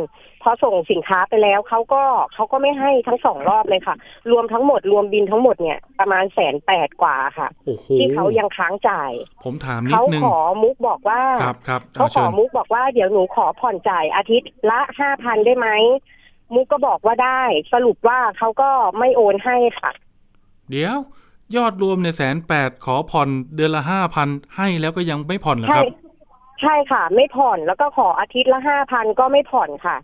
[SPEAKER 4] พอส่งสินค้าไปแล้วเขาก็เขาก็ไม่ให้ทั้งสองรอบเลยค่ะ รวมทั้งหมดรวมบินทั้งหมดเนี่ยประมาณแสนแปดกว่าค่ะ
[SPEAKER 2] โอ้โห
[SPEAKER 4] ที่เขายังค้างจ่าย
[SPEAKER 2] ผมถามนิ
[SPEAKER 4] เขา
[SPEAKER 2] ดนึง
[SPEAKER 4] ขอมุกบอกว่า
[SPEAKER 2] ครับครับ
[SPEAKER 4] เขาข
[SPEAKER 2] เชิ
[SPEAKER 4] อ
[SPEAKER 2] ญ
[SPEAKER 4] มุกบอกว่าเดี๋ยวหนูขอผ่อนจ่ายอาทิตย์ละห้าพันได้ไหมมุกก็บอกว่าได้ สรุปว่าเขาก็ไม่โอนให้ค่ะ
[SPEAKER 2] เดี๋ยว ยอดรวมเนี่ยแสนแปดขอผ่อนเดือนละห้าพันให้แล้วก็ยังไม่ผ่อนเหรอ
[SPEAKER 4] ใช่
[SPEAKER 2] ครับ
[SPEAKER 4] ใช่ค่ะ ไม่ผ่อนแล้วก็ขออาทิตย์ละห้าพันก็ไม่ผ่อนค่ะ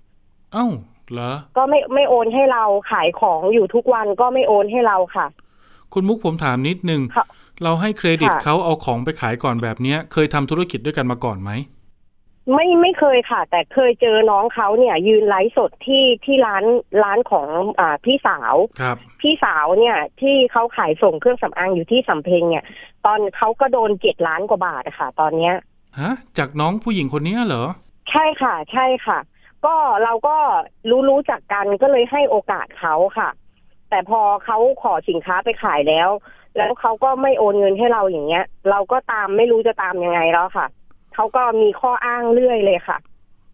[SPEAKER 2] เอ้าเหรอ
[SPEAKER 4] ก็ไม่ไม่โอนให้เราขายของอยู่ทุกวันก็ไม่โอนให้เราค่ะ
[SPEAKER 2] คุณมุกผมถามนิดนึง
[SPEAKER 4] ค่ะ
[SPEAKER 2] เราให้เครดิต
[SPEAKER 4] ค่ะ
[SPEAKER 2] เขาเอาของไปขายก่อนแบบเนี้ย เคยทำธุรกิจด้วยกันมาก่อนไหม
[SPEAKER 4] ไม่ไม่เคยค่ะ แต่เคยเจอน้องเขาเนี่ย ยืนไลฟ์สดที่ที่ร้านร้านของอ่าพี่สาว
[SPEAKER 2] ครับ
[SPEAKER 4] พี่สาวเนี่ย ที่เขาขายส่งเครื่องสำอางอยู่ที่สำเพ็งเนี่ย ตอนเขาก็โดนเจ็ดล้านกว่าบาทอะค่ะ ตอนเนี้ย
[SPEAKER 2] ฮะ จากน้องผู้หญิงคนเนี้ยเหรอ
[SPEAKER 4] ใช่ค่ะ ใช่ค่ะ ก็เราก็รู้รู้จักกันก็เลยให้โอกาสเขาค่ะ แต่พอเขาขอสินค้าไปขายแล้ว แล้วเขาก็ไม่โอนเงินให้เราอย่างเงี้ย เราก็ตามไม่รู้จะตามยังไงแล้วค่ะ เขาก็มีข้ออ้างเรื่อยเลยค่ะ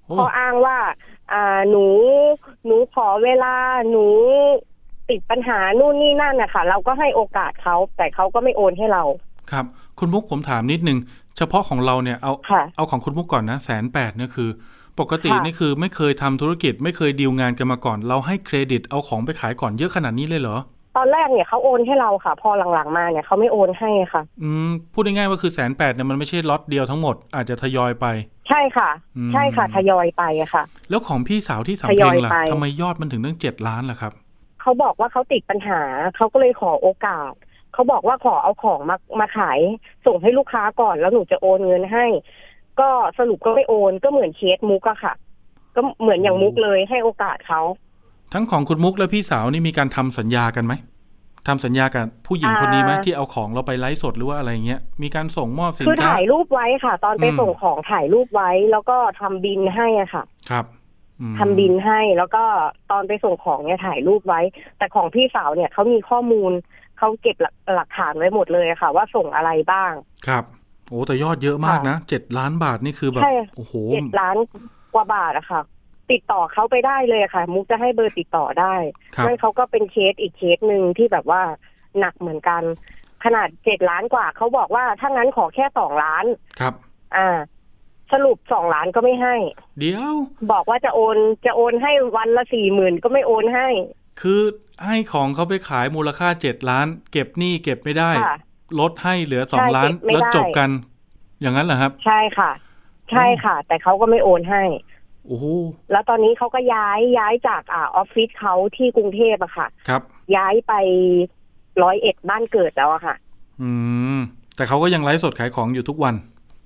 [SPEAKER 2] โอ้
[SPEAKER 4] ข้ออ้างว่า อ่าหนู หนูขอเวลาหนูติดปัญหานู่นนี่นั่นนะคะเราก็ให้โอกาสเขาแต่เขาก็ไม่โอนให้เรา
[SPEAKER 2] ครับ คุณมุกผมถามนิดนึง เฉพาะของเราเนี่ยเอา
[SPEAKER 4] ค่ะ
[SPEAKER 2] เอาของคุณมุกก่อนนะแสนแปดเนี่ยคือ ปกติ
[SPEAKER 4] ค่ะ
[SPEAKER 2] นี่คือไม่เคยทำธุรกิจ ไม่เคยดีลงานกันมาก่อน เราให้เครดิตเอาของไปขายก่อนเยอะขนาดนี้เลยเหรอ
[SPEAKER 4] ตอนแรกเนี่ยเขาโอนให้เราค่ะ พอหลังๆมาเนี่ยเขาไม่โอนให้ค่ะ
[SPEAKER 2] อืมพูดง่ายๆว่าคือแสนแปดเนี่ยมันไม่ใช่ล็อตเดียวทั้งหมดอาจจะทยอยไป
[SPEAKER 4] ใช่ค่ะ
[SPEAKER 2] อืม
[SPEAKER 4] ใช่ค่ะทยอยไปอะค่ะ
[SPEAKER 2] แล้วของพี่สาวที่สำ
[SPEAKER 4] ทย
[SPEAKER 2] เพ็
[SPEAKER 4] องย
[SPEAKER 2] ล่ะ
[SPEAKER 4] ไป
[SPEAKER 2] ทำไมยอดมันถึงตั้งเจ็ดล้านล่ะครับ
[SPEAKER 4] เขาบอกว่าเขาติดปัญหาเขาก็เลยขอโอกาสเขาบอกว่าขอเอาของมามาขายส่งให้ลูกค้าก่อนแล้วหนูจะโอนเงินให้ ก็สรุปก็ไม่โอนก็เหมือนเคสมุกอะค่ะ ก็เหมือนอย่างมุกเลยให้โอกาสเขา
[SPEAKER 2] ทั้งของคุณมุกและพี่สาวนี่มีการทำสัญญากันไหมทำสัญญากับผู้หญิงคนนี้ไหม
[SPEAKER 4] อ่า
[SPEAKER 2] ที่เอาของเราไปไลฟ์สดหรือว่าอะไรเงี้ยมีการส่งมอบสิน
[SPEAKER 4] คือ
[SPEAKER 2] ค้า
[SPEAKER 4] ถ่ายรูปไว้ค่ะ ตอนไป
[SPEAKER 2] อืม
[SPEAKER 4] ส่งของถ่ายรูปไว้ แล้วก็ทำบินให้อะค่ะ
[SPEAKER 2] ครับอืม
[SPEAKER 4] ทำบินให้แล้วก็ตอนไปส่งของเนี่ยถ่ายรูปไว้ แต่ของพี่สาวเนี่ยเขามีข้อมูลเขาเก็บหลักหลักฐานไว้หมดเลยค่ะ ว่าส่งอะไรบ้าง
[SPEAKER 2] ครับโอ้แต่ยอดเยอะมากนะเจ็ดล้านบาทนี่คือแบบ
[SPEAKER 4] ใช่
[SPEAKER 2] โอ้โห
[SPEAKER 4] เจ็ดล้านกว่าบาทอะค่ะ ติดต่อเขาไปได้เลยค่ะ มุกจะให้เบอร์ติดต่อได้
[SPEAKER 2] ครับ
[SPEAKER 4] นั่นเขาก็เป็นเคสอีกเคสหนึ่งที่แบบว่าหนักเหมือนกัน ขนาดเจ็ดล้านกว่าเขาบอกว่าถ้างั้นขอแค่สองล้าน
[SPEAKER 2] ครับ
[SPEAKER 4] อ่า สรุปสองล้านก็ไม่ให้
[SPEAKER 2] เดี๋ยว
[SPEAKER 4] บอกว่าจะโอนจะโอนให้วันละสี่หมื่นก็ไม่โอนให้
[SPEAKER 2] คือให้ของเขาไปขายมูลค่าเจ็ดล้าน เก็บหนี้เก็บไม่ได้
[SPEAKER 4] ค่ะ
[SPEAKER 2] ลดให้เหลือสอง
[SPEAKER 4] ใช่
[SPEAKER 2] ล้าน
[SPEAKER 4] เก็บไม่
[SPEAKER 2] แล้ว
[SPEAKER 4] ได้
[SPEAKER 2] จบกัน อย่างนั้นเหรอครับ
[SPEAKER 4] ใช่ค่ะ ใช่ค่ะ แต่เขาก็ไม่โอนให้
[SPEAKER 2] โอ้โห
[SPEAKER 4] แล้วตอนนี้เขาก็ย้ายย้ายจากอ่าออฟฟิศเขาที่กรุงเทพอะค่ะ
[SPEAKER 2] ครับ
[SPEAKER 4] ย้ายไปร้อยเอ็ดบ้านเกิดแล้วอะค่ะ
[SPEAKER 2] อืม แต่เขาก็ยังไลฟ์สดขายของอยู่ทุกวัน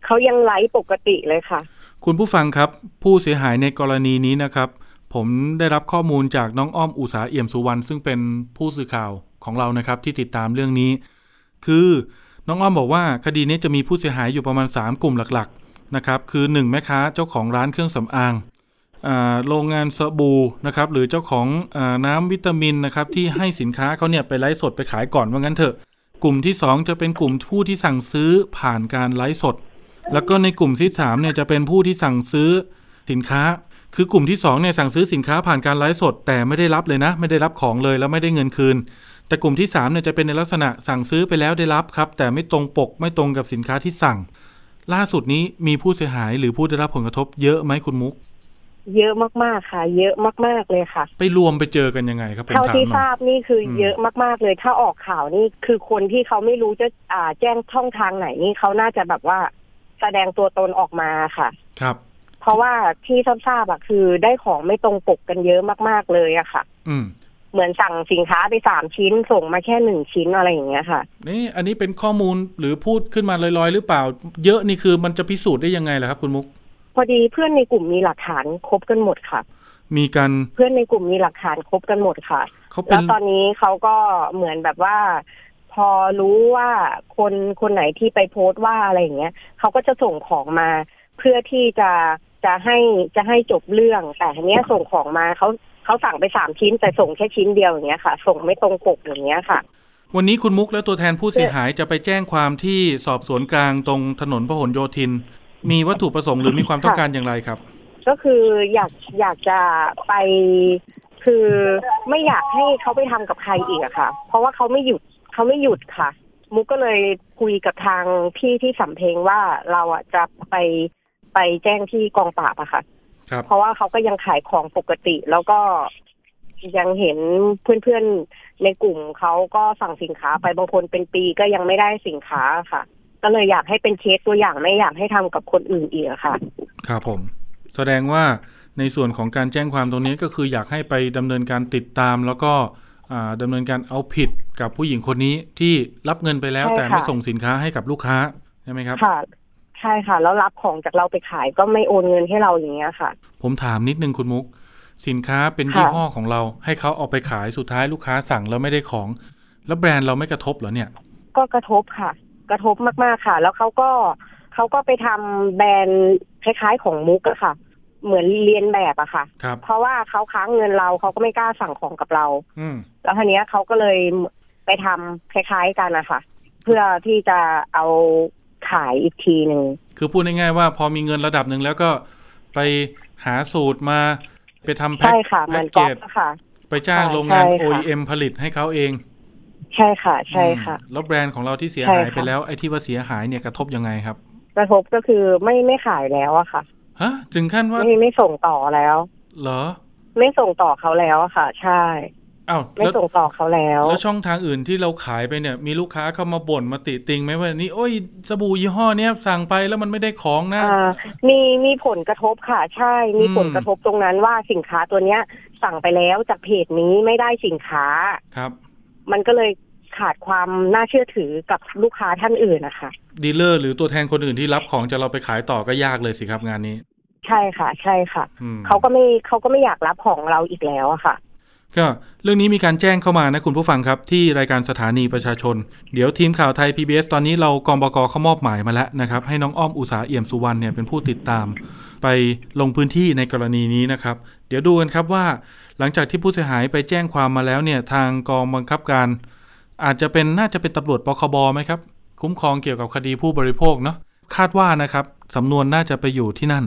[SPEAKER 4] เขายังไลฟ์ปกติเลยค่ะ
[SPEAKER 2] คุณผู้ฟังครับ ผู้เสียหายในกรณีนี้นะครับ ผมได้รับข้อมูลจากน้องอ้อมอุตสาเอี่ยมสุวรรณซึ่งเป็นผู้สื่อข่าวของเรานะครับ ที่ติดตามเรื่องนี้ คือน้องอ้อมบอกว่าคดีนี้จะมีผู้เสียหายอยู่ประมาณ 3 กลุ่มหลักๆ นะครับคือ 1 แม่ค้าเจ้าของร้านเครื่องสำอางโรงงานสบู่นะครับหรือเจ้าของอน้ำวิตามินนะครับที่ให้สินค้าเขาเนี่ยไปไลฟ์สดไปขายก่อนว่างั้นเถอะ กลุ่มที่ 2 จะเป็นกลุ่มผู้ที่สั่งซื้อผ่านการไลฟ์สด แล้วก็ในกลุ่มที่สามเนี่ยจะเป็นผู้ที่สั่งซื้อสินค้า คือกลุ่มที่2เนี่ยสั่งซื้อสินค้าผ่านการไลฟ์สด แต่ไม่ได้รับเลยนะ ไม่ได้รับของเลยแล้วไม่ได้เงินคืน แต่กลุ่มที่3เนี่ยจะเป็นในลักษณะสั่งซื้อไปแล้วได้รับครับแต่ไม่ตรงปกไม่ตรงกับสินค้าที่สั่ง ล่าสุดนี้มีผู้เสียหายหรือผู้ได้รับผลกระทบเยอะไหมคุณมุก
[SPEAKER 4] เยอะมากๆค่ะ เยอะมากๆเลยค่ะ
[SPEAKER 2] ไปรวมไปเจอกันยังไงครับผม
[SPEAKER 4] เท่า
[SPEAKER 2] ถาม
[SPEAKER 4] ที่
[SPEAKER 2] ห
[SPEAKER 4] ท
[SPEAKER 2] น่อ
[SPEAKER 4] รายบนี่คืออ
[SPEAKER 2] ม
[SPEAKER 4] เยอะมากๆเลยถ้าออกข่าวนี่คือคนที่เขาไม่รู้จะอ่าแจ้งช่องทางไหนนี่เขาน่าจะแบบว่าแสดงตัวตนออกมาค่ะ
[SPEAKER 2] ครับ
[SPEAKER 4] เพราะว่าที่ทราบๆอะคือได้ของไม่ตรงปกกันเยอะมากๆเลยอะค่ะ
[SPEAKER 2] อืม
[SPEAKER 4] เหมือนสั่งสินค้าไปสามชิ้น ส่งมาแค่หนึ่งชิ้นอะไรอย่างเงี้ยค่ะ
[SPEAKER 2] นี่อันนี้เป็นข้อมูลหรือพูดขึ้นมาลอยๆ หรือเปล่า เยอะนี่คือมันจะพิสูจน์ได้ยังไงล่ะครับคุณมุก
[SPEAKER 4] พอดีเพื่อนในกลุ่มมีหลักฐานครบกันหมดค่ะ
[SPEAKER 2] มีการ
[SPEAKER 4] เพื่อนในกลุ่มมีหลักฐานครบกันหมดค่ะ
[SPEAKER 2] เขาเป็
[SPEAKER 4] แล้
[SPEAKER 2] น
[SPEAKER 4] วตอนนี้เขาก็เหมือนแบบว่า พอรู้ว่าคนคนไหนที่ไปโพสต์ว่าอะไรอย่างเงี้ยเขาก็จะส่งของมาเพื่อที่จะจะให้จะให้จบเรื่องแต่ทีเนี้ยส่งของมาเขา เขาสั่งไปสามชิ้นแต่ส่งแค่ชิ้นเดียวอย่างเงี้ยค่ะ ส่งไม่ตรงปกอย่างเงี้ยค่ะ
[SPEAKER 2] วันนี้คุณมุกและตัวแทนผู้เสียหายจะไปแจ้งความที่สอบสวนกลางตรงถนนพหลโยธิน มีวัตถุประสงค์หรือมีความต้องการอย่างไรครับ
[SPEAKER 4] ก็คืออยากอยากจะไปคือไม่อยากให้เขาไปทำกับใครอีกอะค่ะ เพราะว่าเขาไม่หยุดเขาไม่หยุดค่ะ มุกก็เลยคุยกับทางพี่ที่สำเพ็งว่าเราอะจะไปไปแจ้งที่กองปราบอะค่ะ
[SPEAKER 2] ครับ
[SPEAKER 4] เพราะว่าเขาก็ยังขายของปกติ แล้วก็ยังเห็นเพื่อนๆในกลุ่มเขาก็สั่งสินค้าไปบางคนเป็นปีก็ยังไม่ได้สินค้าค่ะ ก็เลยอยากให้เป็นเคสตัวอย่างไม่อยากให้ทำกับคนอื่นอีกอะค่ะ
[SPEAKER 2] ครับผม แสดงว่าในส่วนของการแจ้งความตรงนี้ก็คืออยากให้ไปดำเนินการติดตามแล้วก็อ่าดำเนินการเอาผิดกับผู้หญิงคนนี้ที่รับเงินไปแล้ว
[SPEAKER 4] ใช่
[SPEAKER 2] แต่
[SPEAKER 4] ค่ะ
[SPEAKER 2] ไม่ส่งสินค้าให้กับลูกค้าใช่ไหมครับ
[SPEAKER 4] ค่ะ ใช่ค่ะ แล้วรับของจากเราไปขายก็ไม่โอนเงินให้เราอย่างเงี้ยค่ะ
[SPEAKER 2] ผมถามนิดนึงคุณมุก สินค้าเป็น
[SPEAKER 4] ค่ะ
[SPEAKER 2] ยี่ห้อของเรา ให้เขาเอาไปขายสุดท้ายลูกค้าสั่งแล้วไม่ได้ของ แล้วแบรนด์เราไม่กระทบเหรอเนี่ย
[SPEAKER 4] ก็กระทบค่ะ กระทบมากๆค่ะ แล้วเขาก็เขาก็ไปทำแบรนด์คล้ายๆของมุกอะค่ะ เหมือนเรียนแบบอะค่ะ
[SPEAKER 2] ครับ
[SPEAKER 4] เพราะว่าเขาค้างเงินเราเขาก็ไม่กล้าสั่งของกับเรา
[SPEAKER 2] อืม
[SPEAKER 4] แล้วทีเนี้ยเขาก็เลยไปทำคล้าย ๆกันนะคะเพื่อที่จะเอา ขายอีกทีหนึ่ง
[SPEAKER 2] คือพูดง่ายๆว่าพอมีเงินระดับหนึ่งแล้วก็ไปหาสูตรมา ไปทำแพ็ค
[SPEAKER 4] ใช่ค่ะเห
[SPEAKER 2] แพ็
[SPEAKER 4] มือกน
[SPEAKER 2] เก
[SPEAKER 4] ก๊อป
[SPEAKER 2] จ
[SPEAKER 4] อะค่ะ
[SPEAKER 2] ไปจ้าง
[SPEAKER 4] ใช่
[SPEAKER 2] โรงงาน
[SPEAKER 4] ใช่ค่ะ
[SPEAKER 2] OEM ผลิตให้เขาเอง
[SPEAKER 4] ใช่ค่ะ ใช่ค่ะ
[SPEAKER 2] อืมแล้วแบรนด์ของเราที่เสีย
[SPEAKER 4] ใช่
[SPEAKER 2] หาย
[SPEAKER 4] ค่ะ
[SPEAKER 2] ไปแล้วไอ้ที่ว่าเสียหายเนี่ยกระทบยังไงครับ
[SPEAKER 4] กระทบก็คือไม่ไม่ขายแล้วอะค่ะ
[SPEAKER 2] ฮะถึงขั้นว่า
[SPEAKER 4] ไม่ไม่ส่งต่อแล้ว
[SPEAKER 2] เหรอ
[SPEAKER 4] ไม่ส่งต่อเขาแล้วอะค่ะ ใช่
[SPEAKER 2] อ้าว
[SPEAKER 4] ไม่
[SPEAKER 2] แล้ว
[SPEAKER 4] ส่งต่อเขาแล้ว
[SPEAKER 2] แล้วช่องทางอื่นที่เราขายไปเนี่ย มีลูกค้าเข้ามาบ่นมาติติงไหมว่านี่โอ้ยสบู่ยี่ห้อเนี้ยสั่งไปแล้วมันไม่ได้ของนะ
[SPEAKER 4] อ่ามีมีผลกระทบค่ะใช่ มี
[SPEAKER 2] อืม
[SPEAKER 4] ผลกระทบตรงนั้นว่าสินค้าตัวเนี้ย สั่งไปแล้วจากเพจนี้ไม่ได้สินค้า
[SPEAKER 2] ครับ
[SPEAKER 4] มันก็เลยขาดความน่าเชื่อถือกับลูกค้าท่านอื่นนะคะ
[SPEAKER 2] ดีลเลอร์หรือตัวแทนคนอื่นที่รับของจากเราไปขายต่อก็ยากเลยสิครับงานนี้
[SPEAKER 4] ใช่ค่ะ ใช่ค่ะ
[SPEAKER 2] อืม
[SPEAKER 4] เขาก็ไม่เขาก็ไม่อยากรับของเราอีกแล้วอะค่ะ
[SPEAKER 2] ก็เรื่องนี้มีการแจ้งเข้ามานะคุณผู้ฟังครับ ที่รายการสถานีประชาชน เดี๋ยวทีมข่าวไทย PBS ตอนนี้เรากองบกเขามอบหมายมาแล้วนะครับ ให้น้องอ้อมอุตสาเอี่ยมสุวรรณเนี่ยเป็นผู้ติดตาม ไปลงพื้นที่ในกรณีนี้นะครับ เดี๋ยวดูกันครับว่า หลังจากที่ผู้เสียหายไปแจ้งความมาแล้วเนี่ยทางกองบังคับการ อาจจะเป็นน่าจะเป็นตำรวจปคบไหมครับคุ้มครองเกี่ยวกับคดีผู้บริโภคเนาะคาดว่านะครับสำนวนน่าจะไปอยู่ที่นั่น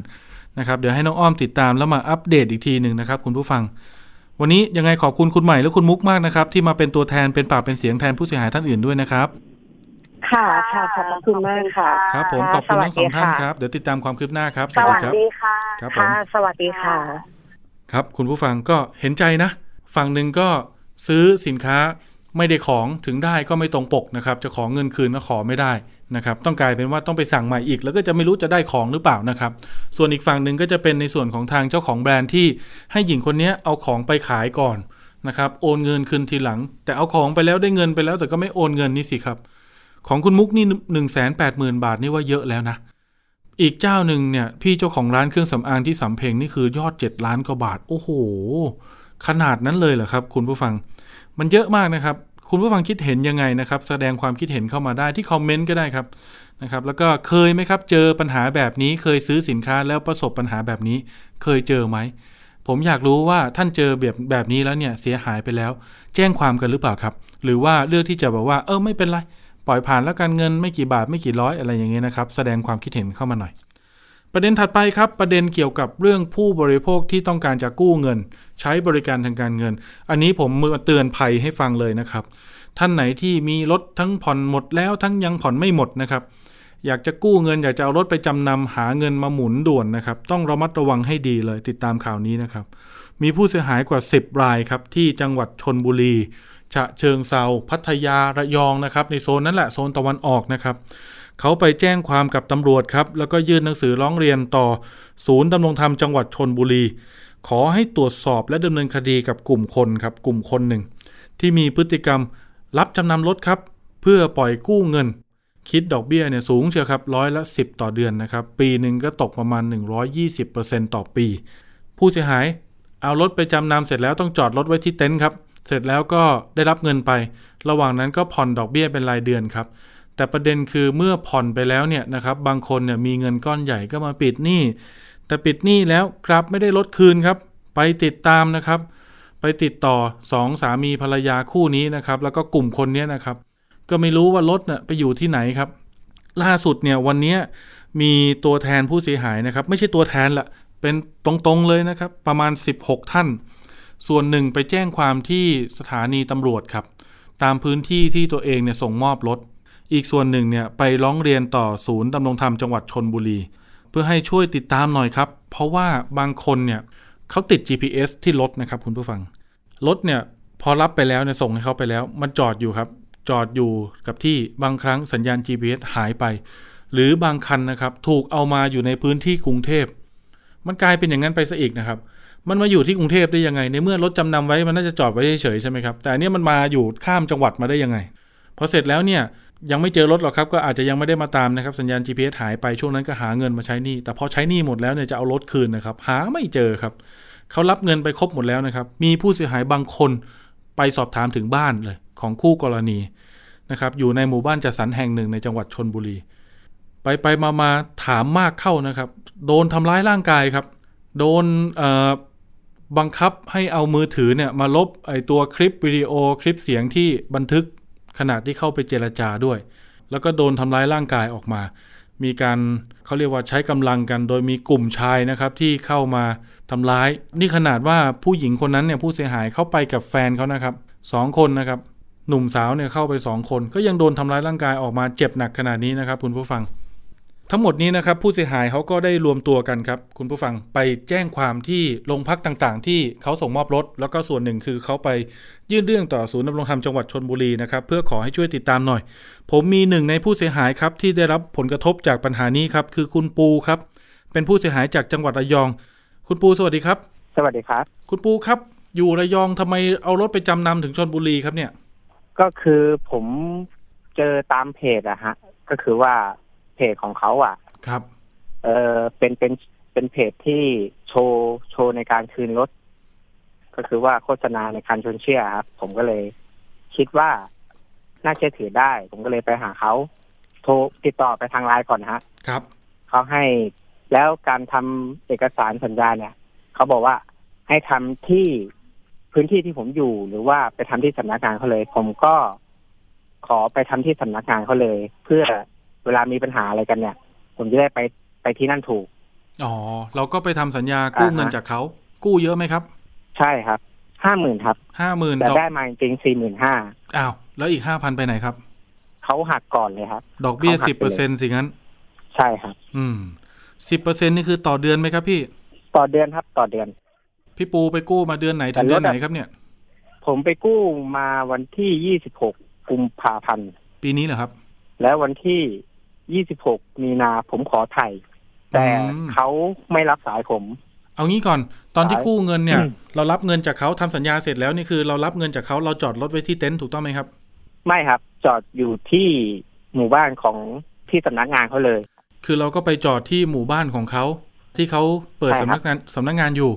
[SPEAKER 2] นะครับ เดี๋ยวให้น้องอ้อมติดตามแล้วมาอัปเดตอีกทีหนึ่งนะครับ คุณผู้ฟัง วันนี้ยังไงขอบคุณคุณใหม่และคุณมุกมากนะครับ ที่มาเป็นตัวแทนเป็นปากเป็นเสียงแทนผู้เสียหายท่านอื่นด้วยนะครับ
[SPEAKER 4] ค่ะค่ะขอบพระคุณมากค่ะ
[SPEAKER 2] ครับ ผมขอบคุณทั้งสองท่านครับ เดี๋ยวติดตามความคืบหน้าครับ
[SPEAKER 4] สวัส
[SPEAKER 2] ครับ
[SPEAKER 4] ดีค่ะ
[SPEAKER 2] ครับผม
[SPEAKER 4] ค่ะสวัสดีค่ะ
[SPEAKER 2] ครับ คุณผู้ฟังก็เห็นใจนะ ฝั่งหนึ่งก็ซื้อสินค้า ไม่ได้ของถึงได้ก็ไม่ตรงปกนะครับ จะขอเงินคืนก็ขอไม่ได้นะครับ ต้องกลายเป็นว่าต้องไปสั่งใหม่อีก แล้วก็จะไม่รู้จะได้ของหรือเปล่านะครับ ส่วนอีกฝั่งหนึ่งก็จะเป็นในส่วนของทางเจ้าของแบรนด์ที่ให้หญิงคนนี้เอาของไปขายก่อนนะครับโอนเงินคืนทีหลัง แต่เอาของไปแล้วได้เงินไปแล้ว แต่ก็ไม่โอนเงินนี่สิครับ ของคุณมุกนี่หนึ่งแสนแปดหมื่นบาทนี่ว่าเยอะแล้วนะอีกเจ้าหนึ่งเนี่ยพี่เจ้าของร้านเครื่องสำอางที่สำเพ็งนี่คือยอดเจ็ดล้านกว่าบาท โอ้โห ขนาดนั้นเลยเหรอครับ คุณผู้ฟัง มันเยอะมากนะครับ คุณผู้ฟังคิดเห็นยังไงนะครับ แสดงความคิดเห็นเข้ามาได้ที่คอมเมนต์ก็ได้ครับนะครับแล้วก็เคยไหมครับเจอปัญหาแบบนี้เคยซื้อสินค้าแล้วประสบปัญหาแบบนี้เคยเจอไหมผมอยากรู้ว่าท่านเจอแบบแบบนี้แล้วเนี่ยเสียหายไปแล้ว แจ้งความกันหรือเปล่าครับ หรือว่าเลือกที่จะแบบว่าเออไม่เป็นไร ปล่อยผ่านแล้วกันเงินไม่กี่บาทไม่กี่ร้อยอะไรอย่างเงี้ยนะครับ แสดงความคิดเห็นเข้ามาหน่อย ประเด็นถัดไปครับประเด็นเกี่ยวกับเรื่องผู้บริโภคที่ต้องการจะกู้เงิน ใช้บริการทางการเงิน อันนี้ผมมือเตือนภัยให้ฟังเลยนะครับ ท่านไหนที่มีรถทั้งผ่อนหมดแล้วทั้งยังผ่อนไม่หมดนะครับ อยากจะกู้เงิน อยากจะเอารถไปจำนำหาเงินมาหมุนด่วนนะครับ ต้องระมัดระวังให้ดีเลยติดตามข่าวนี้นะครับ มีผู้เสียหายกว่า 10 รายครับที่จังหวัดชนบุรีฉะเชิงเซาพัทยาระยองนะครับในโซนนั้นแหละโซนตะวันออกนะครับ เขาไปแจ้งความกับตำรวจครับ แล้วก็ยื่นหนังสือร้องเรียนต่อ ศูนย์ดำรงธรรมจังหวัดชนบุรี ขอให้ตรวจสอบและดำเนินคดีกับกลุ่มคนครับกลุ่มคนหนึ่ง ที่มีพฤติกรรมรับจำนำรถครับ เพื่อปล่อยกู้เงิน คิดดอกเบี้ยเนี่ยสูงเชียวครับร้อยละ 10 ต่อเดือนนะครับ ปีหนึ่งก็ตกประมาณ 120%ต่อปี ผู้เสียหายเอารถไปจำนำเสร็จแล้วต้องจอดรถไว้ที่เต็นท์ครับ เสร็จแล้วก็ได้รับเงินไป ระหว่างนั้นก็ผ่อนดอกเบี้ยเป็นรายเดือนครับ แต่ประเด็นคือเมื่อผ่อนไปแล้วเนี่ยนะครับบางคนเนี่ยมีเงินก้อนใหญ่ก็มาปิดหนี้แต่ปิดหนี้แล้วกลับไม่ได้ลดคืนครับ ไปติดตามนะครับ ไปติดต่อสองสามีภรรยาคู่นี้นะครับ แล้วก็กลุ่มคนนี้นะครับ ก็ไม่รู้ว่ารถเน่ะไปอยู่ที่ไหนครับ ล่าสุดเนี่ยวันนี้มีตัวแทนผู้เสียหายนะครับ ไม่ใช่ตัวแทนละเป็นตรงๆเลยนะครับ ประมาณ 16 ท่าน ส่วนหนึ่งไปแจ้งความที่สถานีตำรวจครับ ตามพื้นที่ที่ตัวเองเนี่ยส่งมอบรถ อีกส่วนหนึ่งเนี่ยไปร้องเรียนต่อศูนย์ดำรงธรรมจังหวัดชนบุรี เพื่อให้ช่วยติดตามหน่อยครับ เพราะว่าบางคนเนี่ยเขาติด GPS ที่รถนะครับคุณผู้ฟัง รถเนี่ยพอรับไปแล้วเนี่ยส่งให้เขาไปแล้ว มันจอดอยู่ครับ จอดอยู่กับที่บางครั้งสัญญาณ GPS หายไป หรือบางคันนะครับ ถูกเอามาอยู่ในพื้นที่กรุงเทพ มันกลายเป็นอย่างนั้นไปซะอีกนะครับ มันมาอยู่ที่กรุงเทพได้ยังไง ในเมื่อรถจำนำไว้มันน่าจะจอดไว้เฉยๆใช่ไหมครับแต่อันเนี้ยมันมาอยู่ข้ามจังหวัดมาได้ยังไงพอเสร็จแล้วเนี่ย ยังไม่เจอรถหรอกครับ ก็อาจจะยังไม่ได้มาตามนะครับสัญญาณ GPS หายไปช่วงนั้นก็หาเงินมาใช้หนี้แต่พอใช้หนี้หมดแล้วเนี่ยจะเอารถคืนนะครับ หาไม่เจอครับเขารับเงินไปครบหมดแล้วนะครับ มีผู้เสียหายบางคนไปสอบถามถึงบ้านเลย ของคู่กรณีนะครับอยู่ในหมู่บ้านจัดสรรแห่งหนึ่งในจังหวัดชนบุรี ไปไปมามาถามมากเข้านะครับ โดนทำร้ายร่างกายครับ โดนบังคับให้เอามือถือเนี่ยมาลบไอตัวคลิปวิดีโอคลิปเสียงที่บันทึก ขณะที่เข้าไปเจรจาด้วย แล้วก็โดนทำร้ายร่างกายออกมา มีการเขาเรียกว่าใช้กำลังกัน โดยมีกลุ่มชายนะครับที่เข้ามาทำร้าย นี่ขนาดว่าผู้หญิงคนนั้นเนี่ยผู้เสียหายเข้าไปกับแฟนเขานะครับสองคนนะครับ หนุ่มสาวเนี่ยเข้าไปสองคน ก็ยังโดนทำร้ายร่างกายออกมาเจ็บหนักขนาดนี้นะครับคุณผู้ฟัง ทั้งหมดนี้นะครับผู้เสียหายเขาก็ได้รวมตัวกันครับ คุณผู้ฟังไปแจ้งความที่โรงพักต่างๆ ที่เขาส่งมอบรถ แล้วก็ส่วนหนึ่งคือเขาไปยื่นเรื่องต่อศูนย์ดำรงธรรมจังหวัดชนบุรีนะครับเพื่อขอให้ช่วยติดตามหน่อย ผมมีหนึ่งในผู้เสียหายครับที่ได้รับผลกระทบจากปัญหานี้ครับคือคุณปูครับ เป็นผู้เสียหายจากจังหวัดระยอง คุณปูสวัสดีครับ
[SPEAKER 5] สวัสดีครับ
[SPEAKER 2] คุณปูครับ อยู่ระยองทำไมเอารถไปจำนำถึงชนบุรีครับเนี่ย
[SPEAKER 5] ก็คือผมเจอตามเพจอะฮะก็คือว่า เพจของเขาอะ
[SPEAKER 2] ครับ
[SPEAKER 5] เออเป็นเป็นเป็นเพจที่โชว์โชว์ในการคืนรถ ก็คือว่าโฆษณาในการชวนเชื่อครับ ผมก็เลยคิดว่าน่าเชื่อถือได้ ผมก็เลยไปหาเขาโทรติดต่อไปทางไลน์ก่อนฮะ
[SPEAKER 2] ครับ
[SPEAKER 5] เขาให้แล้วการทำเอกสารสัญญาเนี่ยเขาบอกว่าให้ทำที่พื้นที่ที่ผมอยู่หรือว่าไปทำที่สำนักงานเขาเลย ผมก็ขอไปทำที่สำนักงานเขาเลย เพื่อ เวลามีปัญหาอะไรกันเนี่ย ผมจะได้ไปไปที่นั่นถูก
[SPEAKER 2] อ๋อ เราก็ไปทำสัญญากู้
[SPEAKER 5] อ่าฮะ
[SPEAKER 2] เงินจากเขา กู้เยอะไหมครับ
[SPEAKER 5] ใช่ครับห้าหมื่นครับ
[SPEAKER 2] ห้าหมื่น
[SPEAKER 5] แต่
[SPEAKER 2] ดอก
[SPEAKER 5] ได้มาจริงสี่หมื่นห้า
[SPEAKER 2] อ้าว แล้วอีกห้าพันไปไหนครับ
[SPEAKER 5] เขาหักก่อนเลยครับ
[SPEAKER 2] ดอกเบี้ย
[SPEAKER 5] เขาหั
[SPEAKER 2] สิ
[SPEAKER 5] ก
[SPEAKER 2] บ
[SPEAKER 5] ไป
[SPEAKER 2] เปอร์
[SPEAKER 5] เล
[SPEAKER 2] เซ็น
[SPEAKER 5] ย
[SPEAKER 2] สิงั้น
[SPEAKER 5] ใช่ครับ
[SPEAKER 2] อืมสิบเปอร์เซ็นนี่คือต่อเดือนไหมครับพี่
[SPEAKER 5] ต่อเดือนครับต่อเดือน
[SPEAKER 2] พี่ปูไปกู้มาเดือนไหนถึง
[SPEAKER 5] แต่
[SPEAKER 2] เดื
[SPEAKER 5] ล
[SPEAKER 2] อ
[SPEAKER 5] ด
[SPEAKER 2] นไหน
[SPEAKER 5] อะ
[SPEAKER 2] ครับเนี่ย
[SPEAKER 5] ผมไปกู้มาวันที่ยี่สิบหกกุมภาพันธ์
[SPEAKER 2] ปีนี้เหรอครับ
[SPEAKER 5] แล้ววันที่ 26มีนาผมขอไถ่แต่
[SPEAKER 2] อืม
[SPEAKER 5] เขาไม่รับสายผม
[SPEAKER 2] เอางี้ก่อน ตอนที่
[SPEAKER 5] สาย
[SPEAKER 2] กู้เงินเนี่ย
[SPEAKER 5] อืม
[SPEAKER 2] เรารับเงินจากเขาทำสัญญาเสร็จแล้วนี่คือเรารับเงินจากเขาเราจอดรถไว้ที่เต็นท์ถูกต้องไหมครับ
[SPEAKER 5] ไม่ครับ จอดอยู่ที่หมู่บ้านของที่สำนักงานเขาเลย
[SPEAKER 2] คือเราก็ไปจอดที่หมู่บ้านของเขาที่เขาเปิด
[SPEAKER 5] ใช่
[SPEAKER 2] สำ
[SPEAKER 5] ครั
[SPEAKER 2] นั
[SPEAKER 5] บ
[SPEAKER 2] กงานสำนักงานอยู่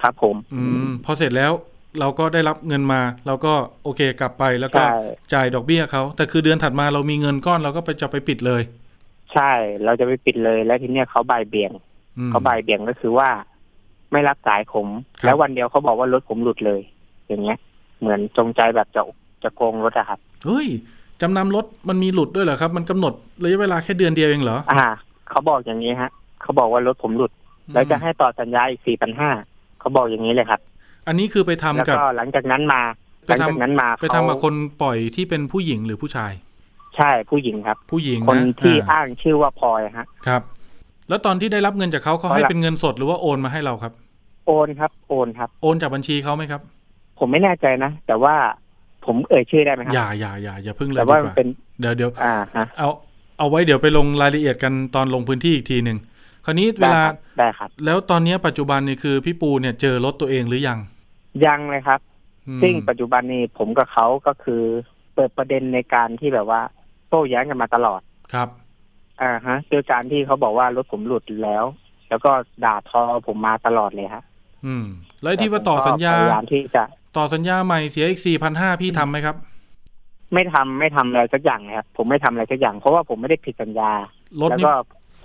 [SPEAKER 5] ครับผม
[SPEAKER 2] อืมพอเสร็จแล้วเราก็ได้รับเงินมาเราก็โอเคกลับไปแล้วก็
[SPEAKER 5] ใช่
[SPEAKER 2] จ่ายดอกเบี้ยเขาแต่คือเดือนถัดมาเรามีเงินก้อนเราก็ไปจะไปปิดเลย
[SPEAKER 5] ใช่ เราจะไปปิดเลย แล้วทีเนี้ยเขาบ่ายเบี่ยง
[SPEAKER 2] อืม
[SPEAKER 5] เขาบ่ายเบี่ยงก็คือว่า ไม่รับสายผม
[SPEAKER 2] ครับ
[SPEAKER 5] แล้ววันเดียวเขาบอกว่ารถผมหลุดเลย อย่างเงี้ย เหมือนจงใจแบบจะจะโกงรถอะครับ
[SPEAKER 2] เฮ้ยจำนำรถมันมีหลุดด้วยเหรอครับ มันกำหนดระยะเวลาแค่เดือนเดียวเองเหรอ
[SPEAKER 5] อ่า เขาบอกอย่างนี้ฮะ เขาบอกว่ารถผมหลุด แล้วจะให้ต่อสัญญาอีกสี่พันห้าเขาบอกอย่างนี้เลยครับ
[SPEAKER 2] อันนี้คือไปทำ
[SPEAKER 5] แล้ว
[SPEAKER 2] กับ
[SPEAKER 5] ก็หลังจากนั้นมา
[SPEAKER 2] ไป
[SPEAKER 5] หลัง
[SPEAKER 2] ทำ
[SPEAKER 5] จากนั้นมา
[SPEAKER 2] ไปทำกับคนปล่อยที่เป็นผู้หญิงหรือผู้ชาย
[SPEAKER 5] ใช่ผู้หญิงครับ
[SPEAKER 2] ผู้หญิง
[SPEAKER 5] คน
[SPEAKER 2] นะ
[SPEAKER 5] ที่
[SPEAKER 2] อ่า
[SPEAKER 5] อ้างชื่อว่าพลอยฮะ
[SPEAKER 2] ครับ แล้วตอนที่ได้รับเงินจากเขาเขาให้
[SPEAKER 5] เขารับ
[SPEAKER 2] เป็นเงินสดหรือว่าโอนมาให้เราครับ
[SPEAKER 5] โอนครับ โอนครับ
[SPEAKER 2] โอนจากบัญชีเขาไหมครับ
[SPEAKER 5] ผมไม่แน่ใจนะแต่ว่าผมเอ่ยชื่อได้ไหมครั
[SPEAKER 2] อย่าอย่าอย่าอย่าเพึ่งเลย
[SPEAKER 5] แต่
[SPEAKER 2] ดี
[SPEAKER 5] ว่าก
[SPEAKER 2] ว่า
[SPEAKER 5] เป็น
[SPEAKER 2] เดี๋ยวเดี๋ยว
[SPEAKER 5] อ่าฮะ
[SPEAKER 2] เอาเอาไว้เดี๋ยวไปลงรายละเอียดกันตอนลงพื้นที่อีกทีหนึ่งคราวนี้เว
[SPEAKER 5] ได้
[SPEAKER 2] ลา
[SPEAKER 5] ครับได้ครับ
[SPEAKER 2] แล้วตอนนี้ปัจจุบันนี่คือพี่ปูเนี่ยเจอรถตัวเองหรือยัง
[SPEAKER 5] ยังเลยครับ
[SPEAKER 2] อืม
[SPEAKER 5] ซึ่งปัจจุบันนี้ผมกับเขาก็คือเปิดประเด็นในการที่แบบว่า โต้แย้งกันมาตลอด
[SPEAKER 2] ครับ
[SPEAKER 5] อ่าฮะด้วยการที่เขาบอกว่ารถผมหลุดแล้ว แล้วก็ด่าทอผมมาตลอดเลยฮะ
[SPEAKER 2] อืม แล้วไอ้ที่ว่าต่อสัญญา
[SPEAKER 5] พยายามที่จะ
[SPEAKER 2] ต่อสัญญาใหม่เสียอีกสี่พันห้าพี่ทำไหมครับ
[SPEAKER 5] ไม่ทำไม่ทำอะไรสักอย่างเลยครับผมไม่ทำอะไรสักอย่าง เพราะว่าผมไม่ได้ผิดสัญญา
[SPEAKER 2] รถ
[SPEAKER 5] แล้ว
[SPEAKER 2] นี่
[SPEAKER 5] ก็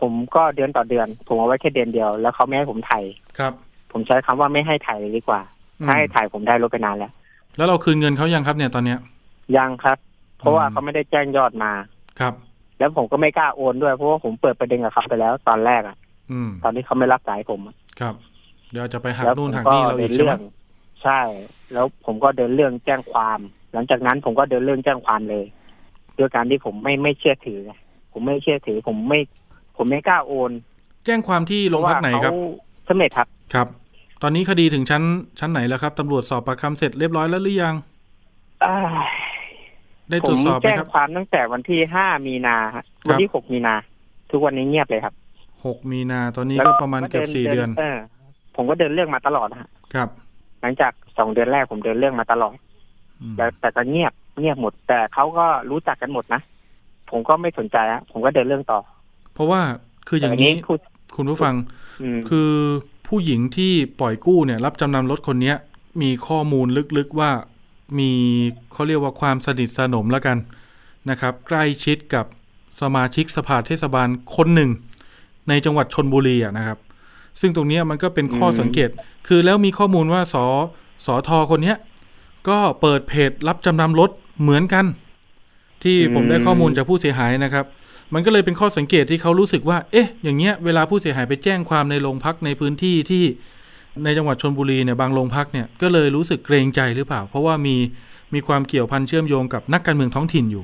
[SPEAKER 5] ผมก็เดือนต่อเดือน ผมเอาไว้แค่เดือนเดียว แล้วเขาไม่ให้ผมถ่าย
[SPEAKER 2] ครับ
[SPEAKER 5] ผมใช้คำว่าไม่ให้ถ่ายเลยดีกว่า
[SPEAKER 2] อืม
[SPEAKER 5] ถ้าให้ถ่ายผมได้รถไปนานแล้ว
[SPEAKER 2] แล้วเราคืนเงินเขายังครับเนี่ยตอนเนี้ย
[SPEAKER 5] ยังครับ เพราะว่า
[SPEAKER 2] อืม
[SPEAKER 5] เขาไม่ได้แจ้งยอดมา
[SPEAKER 2] ครับ
[SPEAKER 5] แล้วผมก็ไม่กล้าโอนด้วยเพราะว่าผมเปิดประเด็นกับเขาไปแล้วตอนแรกอะ
[SPEAKER 2] อืม
[SPEAKER 5] ตอนที่เขาไม่รับสายผมอะ
[SPEAKER 2] ครับ เดี๋ยวจะไปหัก
[SPEAKER 5] แล้วผ
[SPEAKER 2] นู่น
[SPEAKER 5] ม
[SPEAKER 2] หัก
[SPEAKER 5] ก็
[SPEAKER 2] นี่เรา
[SPEAKER 5] เดิ
[SPEAKER 2] อี
[SPEAKER 5] น
[SPEAKER 2] กใช่ไห
[SPEAKER 5] เรื่
[SPEAKER 2] ม
[SPEAKER 5] องใช่ แล้วผมก็เดินเรื่องแจ้งความ หลังจากนั้นผมก็เดินเรื่องแจ้งความเลยด้วยการที่ผมไม่ไม่เชื่อถือไงผมไม่เชื่อถือ ผมไม่ ผมไม่กล้าโอน
[SPEAKER 2] แจ้งความที่โรงพักไหนครับ
[SPEAKER 5] เพาะว่าเขาสำเร็จครับ
[SPEAKER 2] ครับ ตอนนี้คดีถึงชั้นชั้นไหนแล้วครับตำรวจสอบปากคำเสร็จเรียบร้อยแล้วหรือยัง
[SPEAKER 5] อ้าย
[SPEAKER 2] ได้
[SPEAKER 5] ผ
[SPEAKER 2] ตรว
[SPEAKER 5] ม
[SPEAKER 2] จสอบไหม
[SPEAKER 5] แจ้ง
[SPEAKER 2] ครับ
[SPEAKER 5] ความตั้งแต่วันที่ห้ามีนาฮะ
[SPEAKER 2] ครับ
[SPEAKER 5] วันที่หกมีนา ทุกวันนี้เงียบเลยครับ
[SPEAKER 2] หกมีนาตอนนี้
[SPEAKER 5] แล้ว
[SPEAKER 2] ก็ประมาณเกือบสี่เดือน
[SPEAKER 5] เออผมก็เดินเรื่องมาตลอดฮะ
[SPEAKER 2] ครับ
[SPEAKER 5] หลังจากสองเดือนแรกผมเดินเรื่องมาตลอด
[SPEAKER 2] อืม
[SPEAKER 5] แต่แต่ก็เงียบเงียบหมด แต่เขาก็รู้จักกันหมดนะผมก็ไม่สนใจฮะผมก็เดินเรื่องต่อ
[SPEAKER 2] เพราะว่าคืออย่าง
[SPEAKER 5] แต่
[SPEAKER 2] นี้
[SPEAKER 5] พูด
[SPEAKER 2] คุณผู้ฟัง
[SPEAKER 5] อืม
[SPEAKER 2] คือผู้หญิงที่ปล่อยกู้เนี่ย รับจำนำรถคนเนี้ยมีข้อมูลลึกๆว่า มีเขาเรียกว่าความสนิทสนมแล้วกันนะครับ ใกล้ชิดกับสมาชิกสภาเทศบาลคนหนึ่ง ในจังหวัดชนบุรีอะนะครับ ซึ่งตรงนี้มันก็เป็นข้อสังเกต คือแล้วมีข้อมูลว่าสอสอทอคนเนี้ยก็เปิดเพจรับจำนำรถเหมือนกัน ที่ผมได้ข้อมูลจากผู้เสียหายนะครับ มันก็เลยเป็นข้อสังเกตที่เขารู้สึกว่า เอ๊ะ อย่างเงี้ยเวลาผู้เสียหายไปแจ้งความในโรงพักในพื้นที่ที่ ในจังหวัดชนบุรีเนี่ยบางโรงพักเนี่ยก็เลยรู้สึกเกรงใจหรือเปล่า เพราะว่ามีมีความเกี่ยวพันเชื่อมโยงกับนักการเมืองท้องถิ่นอยู่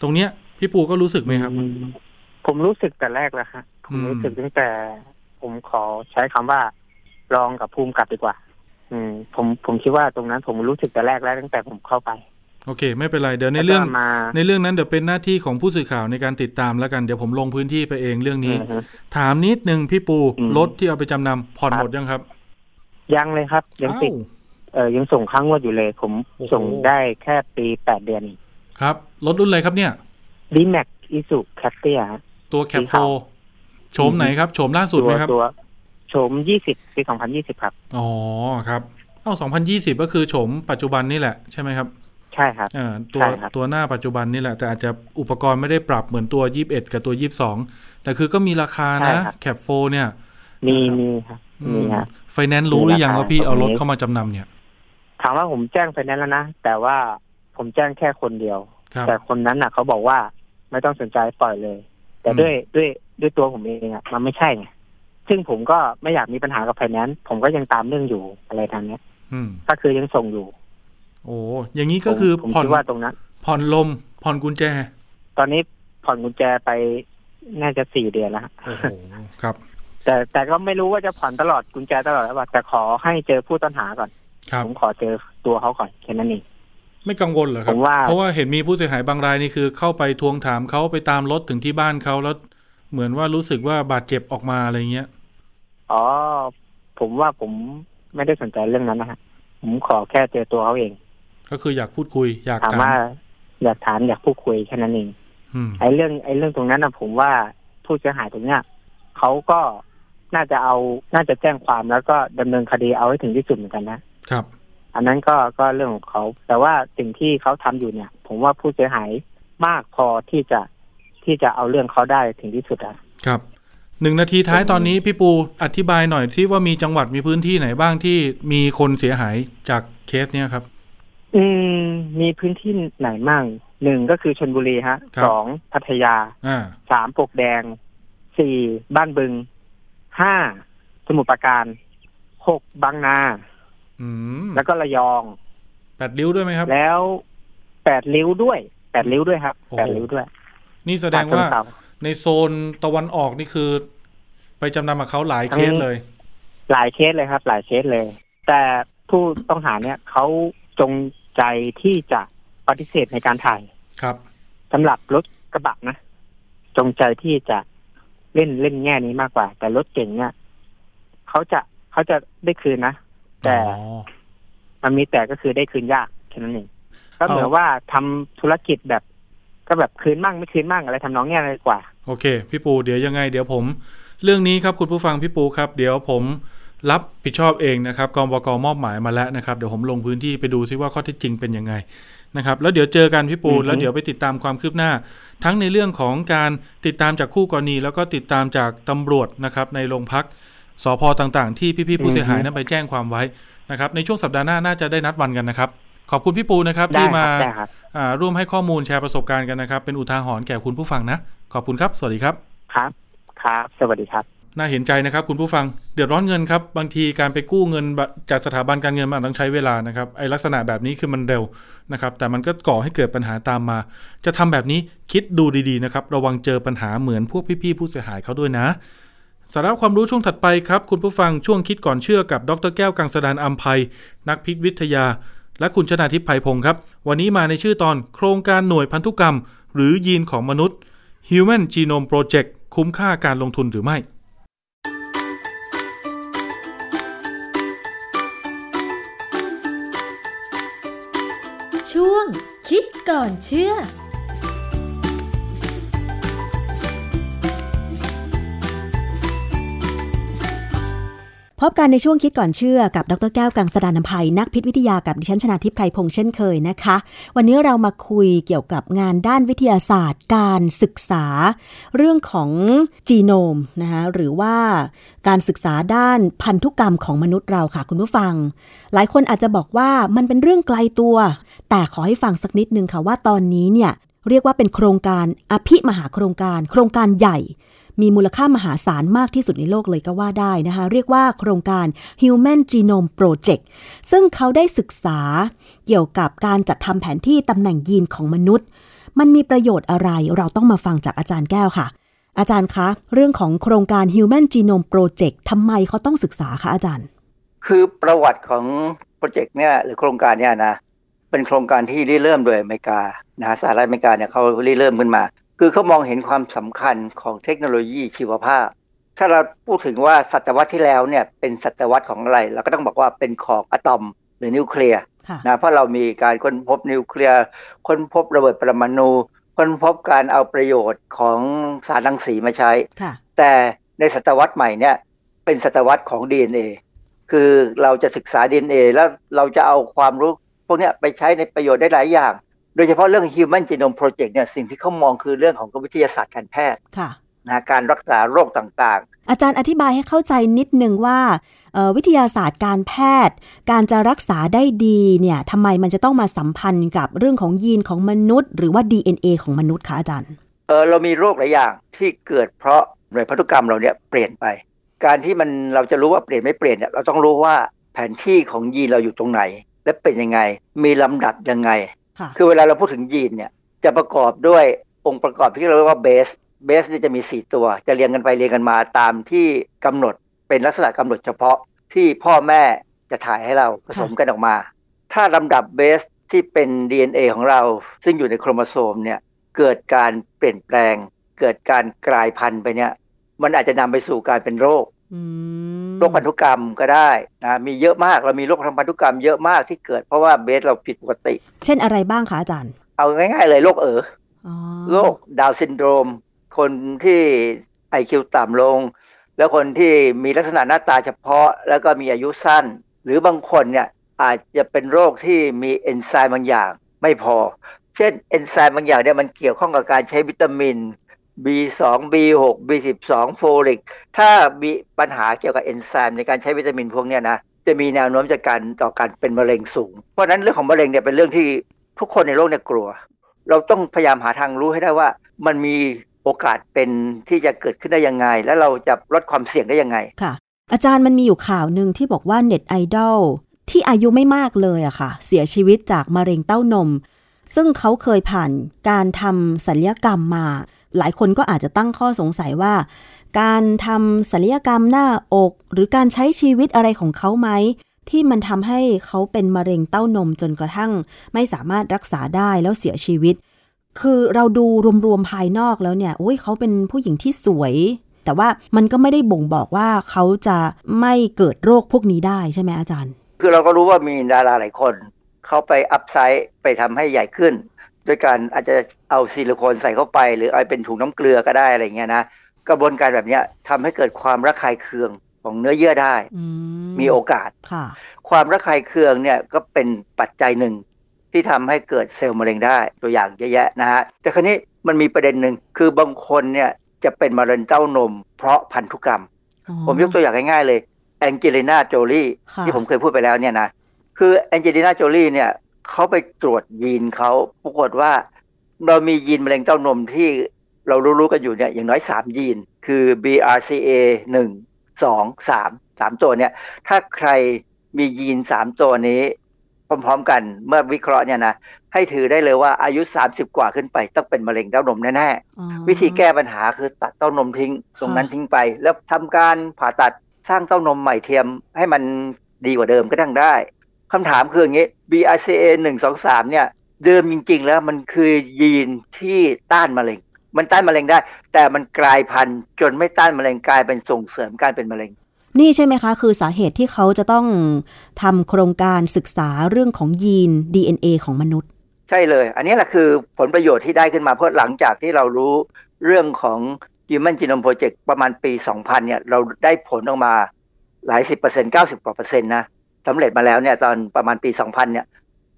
[SPEAKER 2] ตรงเนี้ย พี่ปูก็รู้สึกไหมครับ
[SPEAKER 5] อืมผมรู้สึกแต่แรกแล้วฮะผม
[SPEAKER 2] อืม
[SPEAKER 5] รู้สึกตั้งแต่ ผมขอใช้คำว่า รองกับภูมิกับดีกว่า อืม ผมผมคิดว่าตรงนั้นผมรู้สึกแต่แรกแล้วตั้งแต่ผมเข้าไป
[SPEAKER 2] โอเค ไม่เป็นไรเดี๋ยวในเรื่อง
[SPEAKER 5] แล้วก็มา
[SPEAKER 2] ในเรื่องนั้นเดี๋ยวเป็นหน้าที่ของผู้สื่อข่าวในการติดตามแล้วกันเดี๋ยวผมลงพื้นที่ไปเองเรื่องนี้
[SPEAKER 5] อือฮึ
[SPEAKER 2] ถามนิดนึงพี่ปู
[SPEAKER 5] อืม
[SPEAKER 2] รถที่เอาไปจำนำผ่อน
[SPEAKER 5] ครับ
[SPEAKER 2] หมดยังครับ
[SPEAKER 5] ยังเลยครับ ยังติด
[SPEAKER 2] อ้าว
[SPEAKER 5] เออยังส่งค้างงวดอยู่เลย ผม
[SPEAKER 2] โอ้โห
[SPEAKER 5] ส่งได้แค่ปีแปดเดือน
[SPEAKER 2] ครับรถรุ่นอะไรครับเนี่ย
[SPEAKER 5] ดีแม็กอิสุแคปเตีย
[SPEAKER 2] ตัวแคป
[SPEAKER 5] สี
[SPEAKER 2] โฟ
[SPEAKER 5] ขาว
[SPEAKER 2] โฉมไหนครับโฉมล่าสุดไหมครับ
[SPEAKER 5] ตัวโฉมยี่สิบปีสองพันยี่สิบครับ
[SPEAKER 2] อ๋อครับเอ้า2020ก็คือโฉมปัจจุบันนี่แหละใช่ไหมครับ
[SPEAKER 5] ใช่ครับ
[SPEAKER 2] เอ่อตัว
[SPEAKER 5] ใช่ครับ
[SPEAKER 2] ตัวหน้าปัจจุบันนี่แหละ แต่อาจจะอุปกรณ์ไม่ได้ปรับเหมือนตัว21กับตัว22แต่คือก็มีราคานะแคปโฟเนี่ย
[SPEAKER 5] มี
[SPEAKER 2] นะครับ
[SPEAKER 5] มีครับ มีครับ
[SPEAKER 2] ไฟแนนซ์รู้หรือยัง
[SPEAKER 5] มีราคา
[SPEAKER 2] ว่าพี่เอารถ
[SPEAKER 5] ตรงนี้
[SPEAKER 2] เข้ามาจำนำเนี่ย
[SPEAKER 5] ถามว่าผมแจ้งไฟแนนซ์แล้วนะ แต่ว่าผมแจ้งแค่คนเดียว
[SPEAKER 2] ครับ
[SPEAKER 5] แต่คนนั้นน่ะ เขาบอกว่าไม่ต้องสนใจปล่อยเลย แต่
[SPEAKER 2] อืม
[SPEAKER 5] ด้วยด้วยด้วยตัวผมเองอะมันไม่ใช่ไงซึ่งผมก็ไม่อยากมีปัญหากับไฟแนนซ์ผมก็ยังตามเรื่องอยู่อะไรทางเนี้ย
[SPEAKER 2] อืม
[SPEAKER 5] ก็คือยังส่งอยู่
[SPEAKER 2] โอ้อย่างนี้ก็คือ
[SPEAKER 5] ผมผม
[SPEAKER 2] ผ่อน
[SPEAKER 5] คิดว่าตรงนั้น
[SPEAKER 2] ผ่อนลมผ่อนกุญแจ
[SPEAKER 5] ตอนนี้ผ่อนกุญแจไปน่าจะสี่เดือนแล้วฮะ
[SPEAKER 2] โอ้โหครับ
[SPEAKER 5] แต่แต่ก็ไม่รู้ว่าจะผ่อนตลอดกุญแจตลอดหรือเปล่าแต่ขอให้เจอผู้ต้องหาก่อน
[SPEAKER 2] ครับ
[SPEAKER 5] ผมขอเจอตัวเขาก่อนแค่นั้นเอง
[SPEAKER 2] ไม่กังวลเหรอครั
[SPEAKER 5] ผ
[SPEAKER 2] บ
[SPEAKER 5] มว่า
[SPEAKER 2] เพราะว่าเห็นมีผู้เสียหายบางรายนี่คือ เข้าไปทวงถามเขาไปตามรถถึงที่บ้านเขาแล้วเหมือนว่ารู้สึกว่าบาดเจ็บออกมาอะไรเงี้ย
[SPEAKER 5] อ๋อผมว่าผมไม่ได้สนใจเรื่องนั้นนะฮะผมขอแค่เจอตัวเขาเอง
[SPEAKER 2] ก็คืออยากพูดคุย อยาก
[SPEAKER 5] ถาม
[SPEAKER 2] ถาม
[SPEAKER 5] ว่าอยากถามอยากพูดคุยแค่นั้นเอง
[SPEAKER 2] อืม
[SPEAKER 5] ไอ้เรื่องไอ้เรื่องตรงนั้นนะผมว่าผู้เสียหายตรงเนี้ยเขาก็ น่าจะเอาน่าจะแจ้งความแล้วก็ดำเนินคดีเอาให้ถึงที่สุดเหมือนกันนะครับ อันนั้นก็ก็เรื่องของเขา แต่ว่าสิ่งที่เขาทำอยู่เนี่ย ผมว่าผู้เสียหายมากพอที่จะที่จะเอาเรื่องเขาได้ถึงที่สุดอะ
[SPEAKER 2] ครับหนึ่งนาทีท้าย
[SPEAKER 5] ผม
[SPEAKER 2] ตอนนี้พี่ปูอธิบายหน่อยที่ว่ามีจังหวัดมีพื้นที่ไหนบ้างที่มีคนเสียหายจากเคสเนี้ยครับ
[SPEAKER 5] อืม มีพื้นที่ไหนมั่งหนึ่งก็คือชนบุรีฮะ
[SPEAKER 2] ครับ
[SPEAKER 5] สองพัทยา
[SPEAKER 2] อ่า
[SPEAKER 5] สามปลวกแดงสี่บ้านบึง ห้าสมุทรปราการหกบางนา
[SPEAKER 2] อืม
[SPEAKER 5] แล้วก็ระยอง
[SPEAKER 2] แปดริ้วด้วยไหมครับ
[SPEAKER 5] แล้วแปดริ้วด้วยแปดริ้วด้วยครับ
[SPEAKER 2] โอ้โห
[SPEAKER 5] แปดริ้วด้วย
[SPEAKER 2] นี่แสดงว่า
[SPEAKER 5] ฉะเชิเทร
[SPEAKER 2] ในโซนตะวันออกนี่คือ ไปจำนำกับเขาหลายเคสเลย
[SPEAKER 5] หลายเคสเลยครับ หลายเคสเลย แต่ผู้ต้องหาเนี่ยเขาจงใจที่จะปฏิเสธในการถ่าย
[SPEAKER 2] ครับ
[SPEAKER 5] สำหรับรถกระบะนะ จงใจที่จะ เล่นเล่นแง่นี้มากกว่า แต่รถเก่งเนี่ยเขาจะเขาจะได้คืนนะ แต่
[SPEAKER 2] อ๋อ
[SPEAKER 5] มันมีแต่ก็คือได้คืนยากแค่นั้นเองก็เหมือน
[SPEAKER 2] เอา
[SPEAKER 5] ว่าทำธุรกิจแบบ ก็แบบคืนมั่งไม่คืนมั่งอะไรทำนองเนี้ยเลยกว่า
[SPEAKER 2] โอเค พี่ปูเดี๋ยวยังไงเดี๋ยวผม เรื่องนี้ครับคุณผู้ฟังพี่ปูครับ เดี๋ยวผมรับผิดชอบเองนะครับกองบกมอบหมายมาแล้วนะครับ เดี๋ยวผมลงพื้นที่ไปดูซิว่าข้อเท็จจริงเป็นยังไง นะครับแล้วเดี๋ยวเจอกันพี่ปู
[SPEAKER 5] อือฮึ
[SPEAKER 2] แล้วเดี๋ยวไปติดตามความคืบหน้า ทั้งในเรื่องของการติดตามจากคู่กรณี แล้วก็ติดตามจากตำรวจนะครับในโรงพักสพต่างๆ ที่พี่ๆผู้เสียหายนั้นไปแจ้งความไว้นะครับในช่วงสัปดาห์หน้าน่าจะได้นัดวันกันนะครับ ขอบคุณพี่ปูนะครับ
[SPEAKER 5] ได้
[SPEAKER 2] ที่
[SPEAKER 5] ครั
[SPEAKER 2] มา
[SPEAKER 5] บได้ครับ
[SPEAKER 2] อ่าร่วมให้ข้อมูลแชร์ประสบการณ์กันนะครับ เป็นอุทาหรณ์แก่คุณผู้ฟังนะ ขอบคุณครับ สวัสดีครับ
[SPEAKER 5] ครับครับ สวัสดีครับ
[SPEAKER 2] น่าเห็นใจนะครับคุณผู้ฟังเดือดร้อนเงินครับบางทีการไปกู้เงินจากสถาบันการเงินมันต้องใช้เวลานะครับไอลักษณะแบบนี้คือมันเร็วนะครับแต่มันก็ก่อให้เกิดปัญหาตามมา จะทำแบบนี้คิดดูดีๆนะครับระวังเจอปัญหาเหมือนพวกพี่ๆผู้เสียหายเขาด้วยนะสาระความรู้ช่วงถัดไปครับ คุณผู้ฟังช่วงคิดก่อนเชื่อกับดรแก้วกังสดานอัมภัยนักพิษวิทยา และคุณชนาทิพย์ไพพงศ์ครับ วันนี้มาในชื่อตอนโครงการหน่วยพันธุกรรม หรือยีนของมนุษย์ Human Genome Project คุ้มค่าการลงทุนหรือไม่
[SPEAKER 6] ก่อนเชื่อ
[SPEAKER 7] พบกันในช่วงคิดก่อนเชื่อกับดรแก้วกังสดานนภัยนักพิษวิทยากับดิฉันชนาทิพไพรพงษ์เช่นเคยนะคะ วันนี้เรามาคุยเกี่ยวกับงานด้านวิทยาศาสตร์ การศึกษา เรื่องของจีโนมนะคะหรือว่าการศึกษาด้านพันธุกรรมของมนุษย์เราค่ะคุณผู้ฟัง หลายคนอาจจะบอกว่ามันเป็นเรื่องไกลตัว แต่ขอให้ฟังสักนิดนึงค่ะว่าตอนนี้เนี่ยเรียกว่าเป็นโครงการอภิมหาโครงการ โครงการใหญ่ มีมูลค่ามหาศาลมากที่สุดในโลกเลยก็ว่าได้นะคะ เรียกว่าโครงการ Human Genome Project ซึ่งเขาได้ศึกษาเกี่ยวกับการจัดทำแผนที่ตำแหน่งยีนของมนุษย์ มันมีประโยชน์อะไรเราต้องมาฟังจากอาจารย์แก้วค่ะ อาจารย์คะ เรื่องของโครงการ Human Genome Project ทำไมเขาต้องศึกษาคะอาจารย์
[SPEAKER 8] คือประวัติของโปรเจกต์เนี่ยหรือโครงการเนี่ยนะเป็นโครงการที่ริเริ่มโดยอเมริกานะฮะสหรัฐอเมริกาเนี่ยเขาริเริ่มขึ้นมา คือเขามองเห็นความสำคัญของเทคโนโลยีชีวภาพ ถ้าเราพูดถึงว่าศตวรรษที่แล้วเนี่ยเป็นศตวรรษของอะไร เราก็ต้องบอกว่าเป็นของอะตอมหรือนิวเคลียร์
[SPEAKER 7] ค่ะ
[SPEAKER 8] นะเพราะเรามีการค้นพบนิวเคลียร์ค้นพบระเบิดปรมาณูค้นพบการเอาประโยชน์ของสารรังสีมาใช้
[SPEAKER 7] ค่ะ
[SPEAKER 8] แต่ในศตวรรษใหม่เนี่ยเป็นศตวรรษของ DNA คือเราจะศึกษา DNA แล้วเราจะเอาความรู้พวกเนี้ยไปใช้ในประโยชน์ได้หลายอย่าง โดยเฉพาะเรื่อง Human Genome Project เนี่ยสิ่งที่เขามองคือเรื่องของวิทยาศาสตร์การแพทย์
[SPEAKER 7] ค่ะ
[SPEAKER 8] นะการรักษาโรคต่าง
[SPEAKER 7] อาจารย์อธิบายให้เข้าใจนิดนึงว่าเอ่อวิทยาศาสตร์การแพทย์ การจะรักษาได้ดีเนี่ยทำไมมันจะต้องมาสัมพันธ์กับเรื่องของยีนของมนุษย์ หรือว่า DNA ของมนุษย์คะอาจารย์
[SPEAKER 8] ๆเออเรามีโรคหลายอย่างที่เกิดเพราะหน่วยพันธุกรรมเราเนี่ยเปลี่ยนไป การที่มันเราจะรู้ว่าเปลี่ยนไม่เปลี่ยนเนี่ยเราต้องรู้ว่าแผนที่ของยีนเราอยู่ตรงไหน และเป็นยังไงมีลำดับยังไง
[SPEAKER 7] ค่ะ
[SPEAKER 8] คือเวลาเราพูดถึงยีนเนี่ยจะประกอบด้วยองค์ประกอบที่เราเรียกว่าเบส เบสเนี่ยจะมี 4 ตัว จะเรียงกันไปเรียงกันมาตามที่กำหนดเป็นลักษณะกำหนดเฉพาะที่พ่อแม่จะถ่ายให้เราผสมกันออกมา ถ้าลำดับเบสที่เป็น DNA ของเรา ซึ่งอยู่ในโครโมโซมเนี่ยเกิดการเปลี่ยนแปลง เกิดการกลายพันธุ์ไปเนี่ย มันอาจจะนำไปสู่การเป็นโรค
[SPEAKER 7] อืม
[SPEAKER 8] โรคพันธุกรรมก็ได้นะมีเยอะมากเรามีโรคทางพันธุกรรมเยอะมากที่เกิดเพราะว่าเบสเราผิดปกติ
[SPEAKER 7] เช่นอะไรบ้างคะอาจารย์
[SPEAKER 8] เอาง่าย ๆ เลยโรคเอ๋อ
[SPEAKER 7] อ๋อ
[SPEAKER 8] โรคดาวน์ซินโดรม คนที่ไอคิวต่ำลง แล้วคนที่มีลักษณะหน้าตาเฉพาะ แล้วก็มีอายุสั้น หรือบางคนเนี่ยอาจจะเป็นโรคที่มีเอนไซม์บางอย่างไม่พอ เช่นเอนไซม์บางอย่างเนี่ยมันเกี่ยวข้องกับการใช้วิตามิน B2 B6 B12 โฟลิก ถ้ามีปัญหาเกี่ยวกับเอนไซม์ในการใช้วิตามินพวกนี้นะ จะมีแนวโน้มจากการต่อการเป็นมะเร็งสูง เพราะฉะนั้นเรื่องของมะเร็งเนี่ยเป็นเรื่องที่ทุกคนในโลกเนี่ยกลัว เราต้องพยายามหาทางรู้ให้ได้ว่า มันมีโอกาสเป็นที่จะเกิดขึ้นได้ยังไง และเราจะลดความเสี่ยงได้ยังไง
[SPEAKER 7] ค่ะ อาจารย์มันมีอยู่ข่าวหนึ่งที่บอกว่าเน็ตไอดอลที่อายุไม่มากเลยอะค่ะ เสียชีวิตจากมะเร็งเต้านม ซึ่งเขาเคยผ่านการทำศัลยกรรมมา หลายคนก็อาจจะตั้งข้อสงสัยว่า การทำศัลยกรรมหน้าอก หรือการใช้ชีวิตอะไรของเขาไหม ที่มันทำให้เขาเป็นมะเร็งเต้านมจนกระทั่ง ไม่สามารถรักษาได้แล้วเสียชีวิต คือเราดูรวมๆภายนอกแล้วเนี่ยโอ้ยเขาเป็นผู้หญิงที่สวย แต่ว่ามันก็ไม่ได้บ่งบอกว่าเขาจะไม่เกิดโรคพวกนี้ได้ใช่ไหมอาจารย์
[SPEAKER 8] คือเราก็รู้ว่ามีดาราหลายคนเขาไปอัพไซด์ไปทำให้ใหญ่ขึ้น ด้วยการอาจจะเอาซิลิโคนใส่เข้าไป หรือเอาเป็นถุงน้ำเกลือก็ได้อะไรเงี้ยนะกระบวนการแบบเนี้ยทำให้เกิดความระคายเคืองของเนื้อเยื่อได้
[SPEAKER 7] อืม
[SPEAKER 8] มีโอกาส
[SPEAKER 7] ค่ะ
[SPEAKER 8] ความระคายเคืองเนี่ยก็เป็นปัจจัยหนึ่งที่ทำให้เกิดเซลล์มะเร็งได้ตัวอย่างเยอะแยะนะฮะแต่คราวนี้มันมีประเด็นหนึ่งคือบางคนเนี่ยจะเป็นมะเร็งเต้านม เพราะพันธุกรรม
[SPEAKER 7] อ๋อ
[SPEAKER 8] ผมยกตัวอย่างง่ายๆเลยแองเจลิน่าโจลี่
[SPEAKER 7] ค่ะ
[SPEAKER 8] ที่ผมเคยพูดไปแล้วเนี่ยนะคือแองเจลิน่าโจลี่เนี่ย เขาไปตรวจยีนเขาปรากฏว่า เรามียีนมะเร็งเต้านมที่เรารู้ๆกันอยู่เนี่ยอย่างน้อย3ยีน คือ BRCA 1 2 3 3ตัวเนี่ย ถ้าใครมียีน3ตัวนี้ พร้อมๆกันเมื่อวิเคราะห์เนี่ยนะให้ถือได้เลยว่าอายุ 30 กว่าขึ้นไป ต้องเป็นมะเร็งเต้านมแน่ๆ
[SPEAKER 7] อ๋อ
[SPEAKER 8] วิธีแก้ปัญหาคือตัดเต้านมทิ้ง ตรงนั้นทิ้งไป แล้วทำการผ่าตัดสร้างเต้านมใหม่เทียมให้มันดีกว่าเดิมก็ดังได้ คำถามคืออย่างนี้ BRCA 1 2 3เนี่ย เดิมจริง ๆ แล้วมันคือยีนที่ต้านมะเร็ง มันต้านมะเร็งได้ แต่มันกลายพันธุ์จนไม่ต้านมะเร็งกลายเป็นส่งเสริมการเป็นมะเร็ง
[SPEAKER 7] นี่ใช่ไหมคะ คือสาเหตุที่เขาจะต้องทำโครงการศึกษาเรื่องของยีน DNA ของมนุษย์
[SPEAKER 8] ใช่เลย อันนี้แหละคือผลประโยชน์ที่ได้ขึ้นมาเพราะหลังจากที่เรารู้เรื่องของ Human Genome Project ประมาณปี 2000 เนี่ย เราได้ผลออกมาหลายสิบเปอร์เซ็นต์เก้าสิบกว่าเปอร์เซ็นต์นะ สำเร็จมาแล้วเนี่ยตอนประมาณปี 2000 เนี่ย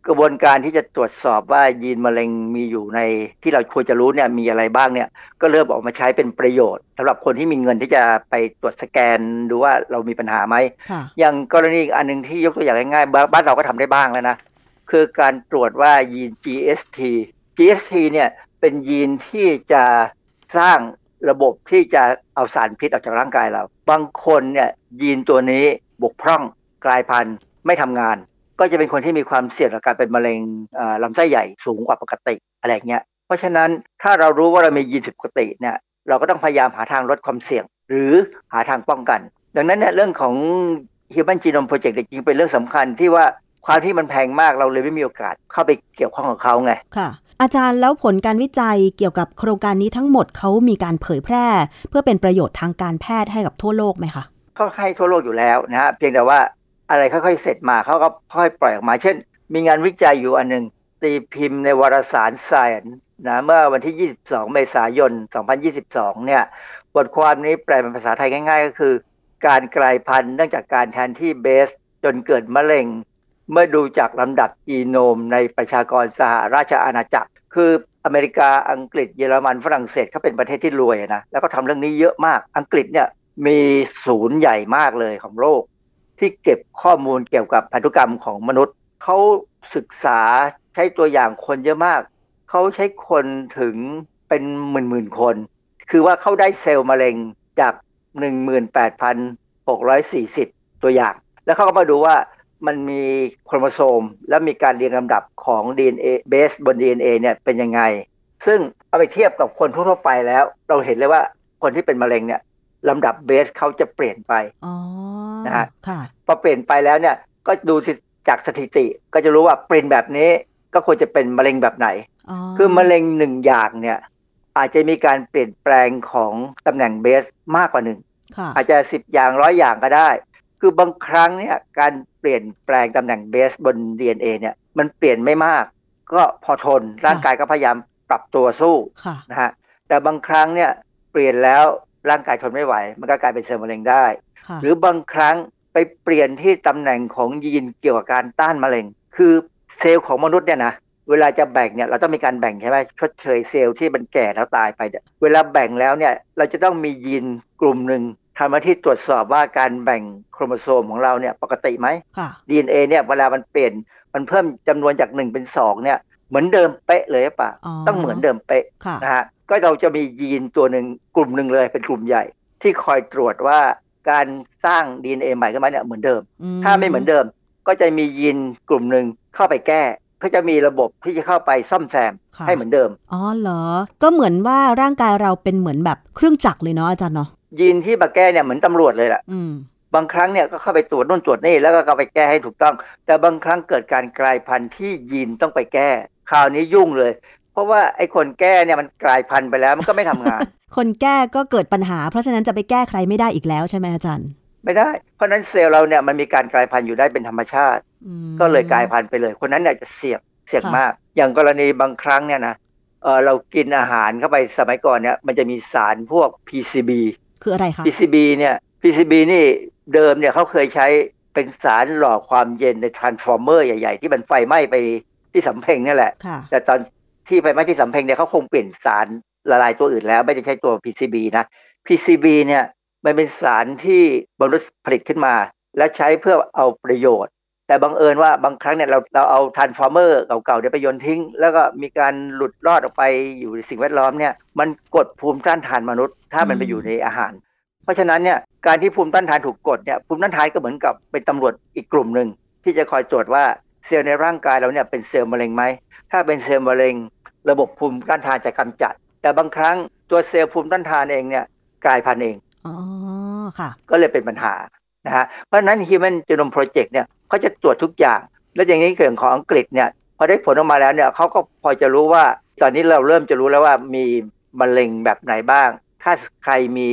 [SPEAKER 8] กระบวนการที่จะตรวจสอบว่ายีนมะเร็งมีอยู่ในที่เราควรจะรู้เนี่ยมีอะไรบ้างเนี่ย ก็เริ่มออกมาใช้เป็นประโยชน์สำหรับคนที่มีเงินที่จะไปตรวจสแกนดูว่าเรามีปัญหาไหม
[SPEAKER 7] ค่ะ
[SPEAKER 8] อย่างกรณีอีกอันหนึ่งที่ยกตัวอย่างง่ายๆบ้านบ้านเราก็ทำได้บ้างแล้วนะคือการตรวจว่ายีน GST GST เนี่ยเป็นยีนที่จะสร้างระบบที่จะเอาสารพิษออกจากร่างกายเรา บางคนเนี่ยยีนตัวนี้บกพร่อง กลายพันธุ์ไม่ทำงาน ก็จะเป็นคนที่มีความเสี่ยงต่อการเป็นมะเร็งเอ่อลำไส้ใหญ่สูงกว่าปกติอะไรอย่างเงี้ยเพราะฉะนั้นถ้าเรารู้ว่าเรามียีนผิดปกติเนี่ยเราก็ต้องพยายามหาทางลดความเสี่ยง หรือหาทางป้องกัน ดังนั้นเนี่ยเรื่องของ Human Genome Project จริงๆเป็นเรื่องสำคัญที่ว่าความที่มันแพงมากเราเลยไม่มีโอกาสเข้าไปเกี่ยวข้องกับเขาไง
[SPEAKER 7] ค่ะ อาจารย์แล้วผลการวิจัยเกี่ยวกับโครงการนี้ทั้งหมดเขามีการเผยแพร่ เพื่อเป็นประโยชน์ทางการแพทย์ให้กับทั่วโลกไหมคะ
[SPEAKER 8] เขาให้ทั่วโลกอยู่แล้วนะฮะเพียงแต่ว่า อะไรค่อยๆเสร็จมาเขาก็ค่อยปล่อยออกมา เช่น มีงานวิจัยอยู่อันหนึ่งตีพิมพ์ในวารสาร Science นะเมื่อวันที่ 22 เมษายน 2022 เนี่ย บทความนี้แปลเป็นภาษาไทยง่าย ๆ ก็คือ การกลายพันธุ์เนื่องจากการแทนที่เบส จนเกิดมะเร็ง เมื่อดูจากลำดับจีโนมในประชากรสหราชอาณาจักร คืออเมริกาอังกฤษเยอรมันฝรั่งเศสเขาเป็นประเทศที่รวยนะแล้วก็ทำเรื่องนี้เยอะมากอังกฤษเนี่ยมีศูนย์ใหญ่มากเลยของโลก ที่เก็บข้อมูลเกี่ยวกับพันธุกรรมของมนุษย์ เขาศึกษาใช้ตัวอย่างคนเยอะมาก เขาใช้คนถึงเป็นหมื่นหมื่นๆคน คือว่าเขาได้เซลล์มะเร็งจาก 18,640 ตัวอย่าง แล้วเขาก็มาดูว่ามันมีโครโมโซม และมีการเรียงลำดับของ DNA เบสบน DNA เนี่ยเป็นยังไง ซึ่งเอาไปเทียบกับคนทั่วๆไปแล้ว เราเห็นเลยว่าคนที่เป็นมะเร็งเนี่ยลำดับเบสเขาจะเปลี่ยนไป นะฮะ
[SPEAKER 7] ค่ะ
[SPEAKER 8] พอเปลี่ยนไปแล้วเนี่ยก็ดูสิจากสถิติก็จะรู้ว่าเปลี่ยนแบบนี้ก็ควรจะเป็นมะเร็งแบบไหน
[SPEAKER 7] อ๋อ
[SPEAKER 8] คือมะเร็งหนึ่งอย่างเนี่ยอาจจะมีการเปลี่ยนแปลงของตำแหน่งเบสมากกว่าหนึ่ง
[SPEAKER 7] ค่ะ
[SPEAKER 8] อาจจะสิบอย่างร้อยอย่างก็ได้ คือบางครั้งเนี่ยการเปลี่ยนแปลงตำแหน่งเบสบน DNA เนี่ยมันเปลี่ยนไม่มาก ก็พอทนร่างกายก็พยายามปรับตัวสู้
[SPEAKER 7] ค่ะ
[SPEAKER 8] นะฮะแต่บางครั้งเนี่ยเปลี่ยนแล้วร่างกายทนไม่ไหว มันก็กลายเป็นเซลล์มะเร็งได้
[SPEAKER 7] ค่ะ
[SPEAKER 8] หรือบางครั้งไปเปลี่ยนที่ตำแหน่งของยีนเกี่ยวกับการต้านมะเร็ง คือเซลล์ของมนุษย์เนี่ยนะเวลาจะแบ่งเนี่ยเราต้องมีการแบ่งใช่ไหมชดเชยเซลล์ที่มันแก่แล้วตายไปเนี่ยเวลาแบ่งแล้วเนี่ยเราจะต้องมียีนกลุ่มหนึ่งทำหน้าที่ตรวจสอบว่าการแบ่งโครโมโซมของเราเนี่ยปกติไหม
[SPEAKER 7] ค่ะ
[SPEAKER 8] DNA เนี่ยเวลามันเปลี่ยนมันเพิ่มจำนวนจาก 1 เป็น 2 เนี่ยเหมือนเดิมเป๊ะเลยหรือเปล่ะ
[SPEAKER 7] อ๋อ
[SPEAKER 8] ต้องเหมือนเดิมเป๊ะ
[SPEAKER 7] ค่ะ
[SPEAKER 8] นะฮะก็เราจะมียีนตัวหนึ่งกลุ่มหนึ่งเลยเป็นกลุ่มใหญ่ ที่คอยตรวจว่า การสร้าง DNA ใหม่ขึ้นมาเนี่ยเหมือนเดิม ถ้าไม่เหมือนเดิม ก็จะมียีนกลุ่มหนึ่งเข้าไปแก้ก็จะมีระบบที่จะเข้าไปซ่อมแซม
[SPEAKER 7] ค่ะ
[SPEAKER 8] ให้เหมือนเดิม
[SPEAKER 7] อ๋อเหรอ ก็เหมือนว่าร่างกายเราเป็นเหมือนแบบเครื่องจักรเลยเนาะอาจารย์เนาะ
[SPEAKER 8] ยีนที่มาแก้เนี่ยเหมือนตำรวจเลยแหละ
[SPEAKER 7] อืม
[SPEAKER 8] บางครั้งเนี่ยก็เข้าไปตรวจนู่นตรวจนี่แล้วก็เข้าไปแก้ให้ถูกต้อง แต่บางครั้งเกิดการกลายพันธุ์ที่ยีนต้องไปแก้ คราวนี้ยุ่งเลย เพราะว่าไอ้คนแก้เนี่ยมันกลายพันธุ์ไปแล้วมันก็ไม่ทำงาน
[SPEAKER 7] คนแก้ก็เกิดปัญหา เพราะฉะนั้นจะไปแก้ใครไม่ได้อีกแล้วใช่ไหมอาจารย์
[SPEAKER 8] ไม่ได้ เพราะฉะนั้นเซลล์เราเนี่ยมันมีการกลายพันธุ์อยู่ได้เป็นธรรมชาติ
[SPEAKER 7] อืม
[SPEAKER 8] ก็เลยกลายพันธุ์ไปเลย คนนั้นเนี่ยจะเสี่ยงเสี่ยง
[SPEAKER 7] ค่ะ
[SPEAKER 8] มาก อย่างกรณีบางครั้งเนี่ยนะเออเรากินอาหารเข้าไปสมัยก่อนเนี่ยมันจะมีสารพวก PCB
[SPEAKER 7] คืออะไรคะ
[SPEAKER 8] PCB เนี่ย PCB นี่เดิมเนี่ยเขาเคยใช้เป็นสารหล่อความเย็นใน transformer ใหญ่ ๆ ที่มันไฟไหม้ไปที่สำเพ็งนี่แหละ
[SPEAKER 7] ค่ะ
[SPEAKER 8] แต่ตอน ที่ไฟไหม้ที่สำเพ็งเนี่ยเขาคงเปลี่ยนสารละลายตัวอื่นแล้ว ไม่ได้ใช้ตัว PCB นะ PCB เนี่ยมันเป็นสารที่มนุษย์ผลิตขึ้นมา และใช้เพื่อเอาประโยชน์ แต่บังเอิญว่าบางครั้งเนี่ยเราเราเอา transformer เก่าๆเนี่ยไปโยนทิ้ง แล้วก็มีการหลุดรอดออกไปอยู่ในสิ่งแวดล้อมเนี่ยมันกดภูมิต้านทานมนุษย์ ถ้ามันไปอยู่ในอาหาร เพราะฉะนั้นเนี่ยการที่ภูมิต้านทานถูกกดเนี่ยภูมิต้านทานก็เหมือนกับเป็นตำรวจอีกกลุ่มหนึ่งที่จะคอยตรวจว่า เซลล์ในร่างกายเราเนี่ยเป็นเซลล์มะเร็งไหม ถ้าเป็นเซลล์มะเร็ง ระบบภูมิต้านทานจะกำจัด แต่บางครั้งตัวเซลล์ภูมิต้านทานเองเนี่ยกลายพันธุ์เอง
[SPEAKER 7] อ๋อค่ะ
[SPEAKER 8] ก็เลยเป็นปัญหานะฮะเพราะฉะนั้น Human Genome Project เนี่ยเขาจะตรวจทุกอย่าง แล้วอย่างนี้เกิดของอังกฤษเนี่ยพอได้ผลออกมาแล้วเนี่ยเขาก็พอจะรู้ว่า ตอนนี้เราเริ่มจะรู้แล้วว่ามีมะเร็งแบบไหนบ้าง ถ้าใครมี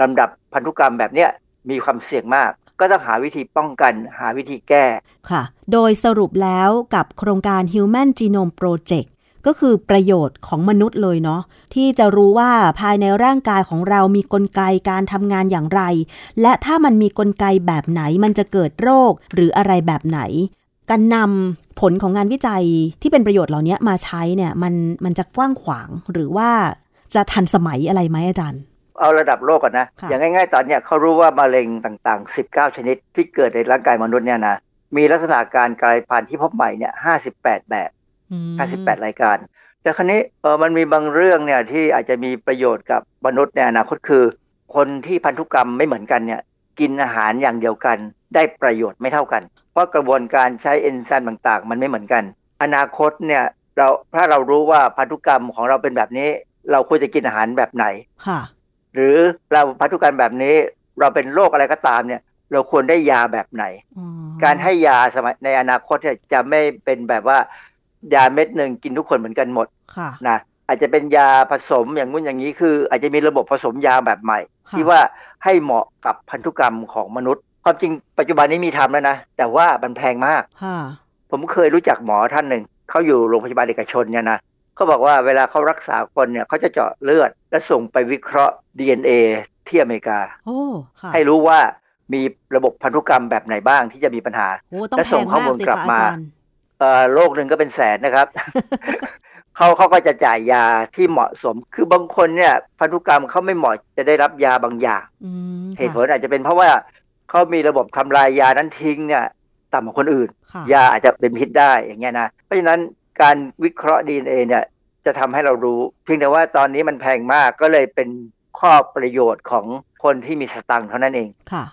[SPEAKER 8] ลำดับพันธุกรรมแบบเนี้ย มีความเสี่ยงมาก ก็ต้องหาวิธีป้องกันหาวิธีแก้
[SPEAKER 7] ค่ะ โดยสรุปแล้วกับโครงการ Human Genome Project ก็คือประโยชน์ของมนุษย์เลยเนาะที่จะรู้ว่าภายในร่างกายของเรามีกลไกการทำงานอย่างไร และถ้ามันมีกลไกแบบไหนมันจะเกิดโรคหรืออะไรแบบไหน การนำผลของงานวิจัยที่เป็นประโยชน์เหล่านี้มาใช้เนี่ยมันมันจะกว้างขวางหรือว่าจะทันสมัยอะไรไหมอาจารย์
[SPEAKER 8] เอาระดับโลกก่อนนะ
[SPEAKER 7] ค่ะ
[SPEAKER 8] อย่างง่ายๆ ตอนเนี้ยเขารู้ว่ามะเร็งต่างๆ 19 ชนิดที่เกิดในร่างกายมนุษย์เนี่ยนะ มีลักษณะการกลายพันธุ์ที่พบใหม่เนี่ย58 แบบ
[SPEAKER 7] อืม
[SPEAKER 8] 58 รายการ แต่ครั้นี้เออมันมีบางเรื่องเนี่ยที่อาจจะมีประโยชน์กับมนุษย์ในอนาคตคือ คนที่พันธุกรรมไม่เหมือนกันเนี่ยกินอาหารอย่างเดียวกัน ได้ประโยชน์ไม่เท่ากัน เพราะกระบวนการใช้เอนไซม์ต่างๆ มันไม่เหมือนกัน อนาคตเนี่ยเราถ้าเรารู้ว่าพันธุกรรมของเราเป็นแบบนี้ เราควรจะกินอาหารแบบไหน
[SPEAKER 7] ค่ะ
[SPEAKER 8] หรือเราพันธุกรรมแบบนี้ เราเป็นโรคอะไรก็ตามเนี่ย เราควรได้ยาแบบไหน
[SPEAKER 7] อ๋อ
[SPEAKER 8] การให้ยาสมัยในอนาคตเนี่ยจะไม่เป็นแบบว่ายาเม็ดหนึ่งกินทุกคนเหมือนกันหมด
[SPEAKER 7] ค่ะ
[SPEAKER 8] นะอาจจะเป็นยาผสมอย่างงู้นอย่างนี้คือ อาจจะมีระบบผสมยาแบบใหม่
[SPEAKER 7] ค่ะ
[SPEAKER 8] ที่ว่าให้เหมาะกับพันธุกรรมของมนุษย์ความจริงปัจจุบันนี้มีทำแล้วนะ แต่ว่ามันแพงมาก
[SPEAKER 7] ค่ะ
[SPEAKER 8] ผมเคยรู้จักหมอท่านหนึ่งเขาอยู่โรงพยาบาลเอกชนเนี่ยนะ เขาบอกว่าเวลาเขารักษาคนเนี่ยเขาจะเจาะเลือด และส่งไปวิเคราะห์ DNA ที่อเมริกา
[SPEAKER 7] โอ้ค่ะ
[SPEAKER 8] ให้รู้ว่ามีระบบพันธุกรรมแบบไหนบ้างที่จะมีปัญหา
[SPEAKER 7] โอ้ต้อง
[SPEAKER 8] และ
[SPEAKER 7] แพ
[SPEAKER 8] ส่ง
[SPEAKER 7] ง
[SPEAKER 8] ข้อ
[SPEAKER 7] มา
[SPEAKER 8] มู
[SPEAKER 7] ก
[SPEAKER 8] ล
[SPEAKER 7] สิ
[SPEAKER 8] กลับ
[SPEAKER 7] คะอา
[SPEAKER 8] มา
[SPEAKER 7] จารย์
[SPEAKER 8] เอ่อโรคหนึ่งก็เป็นแสนนะครับเขาเขาก็จะจ่ายยาที่เหมาะสม คือบางคนเนี่ยพันธุกรรมเขาไม่เหมาะจะได้รับยาบางอย่าง
[SPEAKER 7] อืม
[SPEAKER 8] เหตุผลอาจจะเป็นเพราะว่าเขามีระบบทำลายยานั้นทิ้งเนี่ยต่ำกว่าคนอื่น
[SPEAKER 7] ค่ะ
[SPEAKER 8] ยาอาจจะเป็นพิษได้อย่างเงี้ยนะ เพราะฉะนั้น การวิเคราะห์ DNA เนี่ยจะทำให้เรารู้ เพียงแต่ว่าตอนนี้มันแพงมากก็เลยเป็นข้อประโยชน์ของคนที่มีสตังค์เท่านั้นเอง
[SPEAKER 7] ค่ะ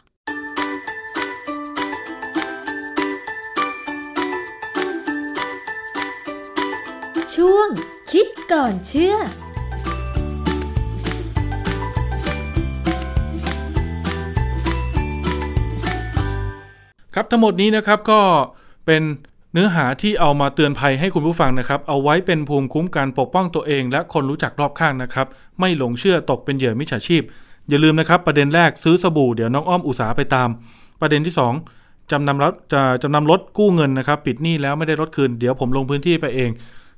[SPEAKER 6] ช่วงคิดก่อนเชื่อ
[SPEAKER 2] ครับทั้งหมดนี้นะครับก็เป็น เนื้อหาที่เอามาเตือนภัยให้คุณผู้ฟังนะครับ เอาไว้เป็นภูมิคุ้มกันปกป้องตัวเอง และคนรู้จักรอบข้างนะครับ ไม่หลงเชื่อตกเป็นเหยื่อมิจฉาชีพ อย่าลืมนะครับ ประเด็นแรกซื้อสบู่เดี๋ยวน้องอ้อมอุตสาไปตาม ประเด็นที่สองจำนำรถจะจำนำรถกู้เงินนะครับ ปิดหนี้แล้วไม่ได้รถคืนเดี๋ยวผมลงพื้นที่ไปเอง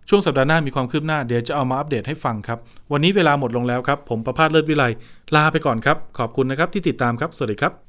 [SPEAKER 2] ช่วงสัปดาห์หน้ามีความคืบหน้าเดี๋ยวจะเอามาอัปเดตให้ฟังครับ วันนี้เวลาหมดลงแล้วครับ ผมประพาสเลิศวิไลลาไปก่อนครับ ขอบคุณนะครับที่ติดตามครับสวัสดีครับ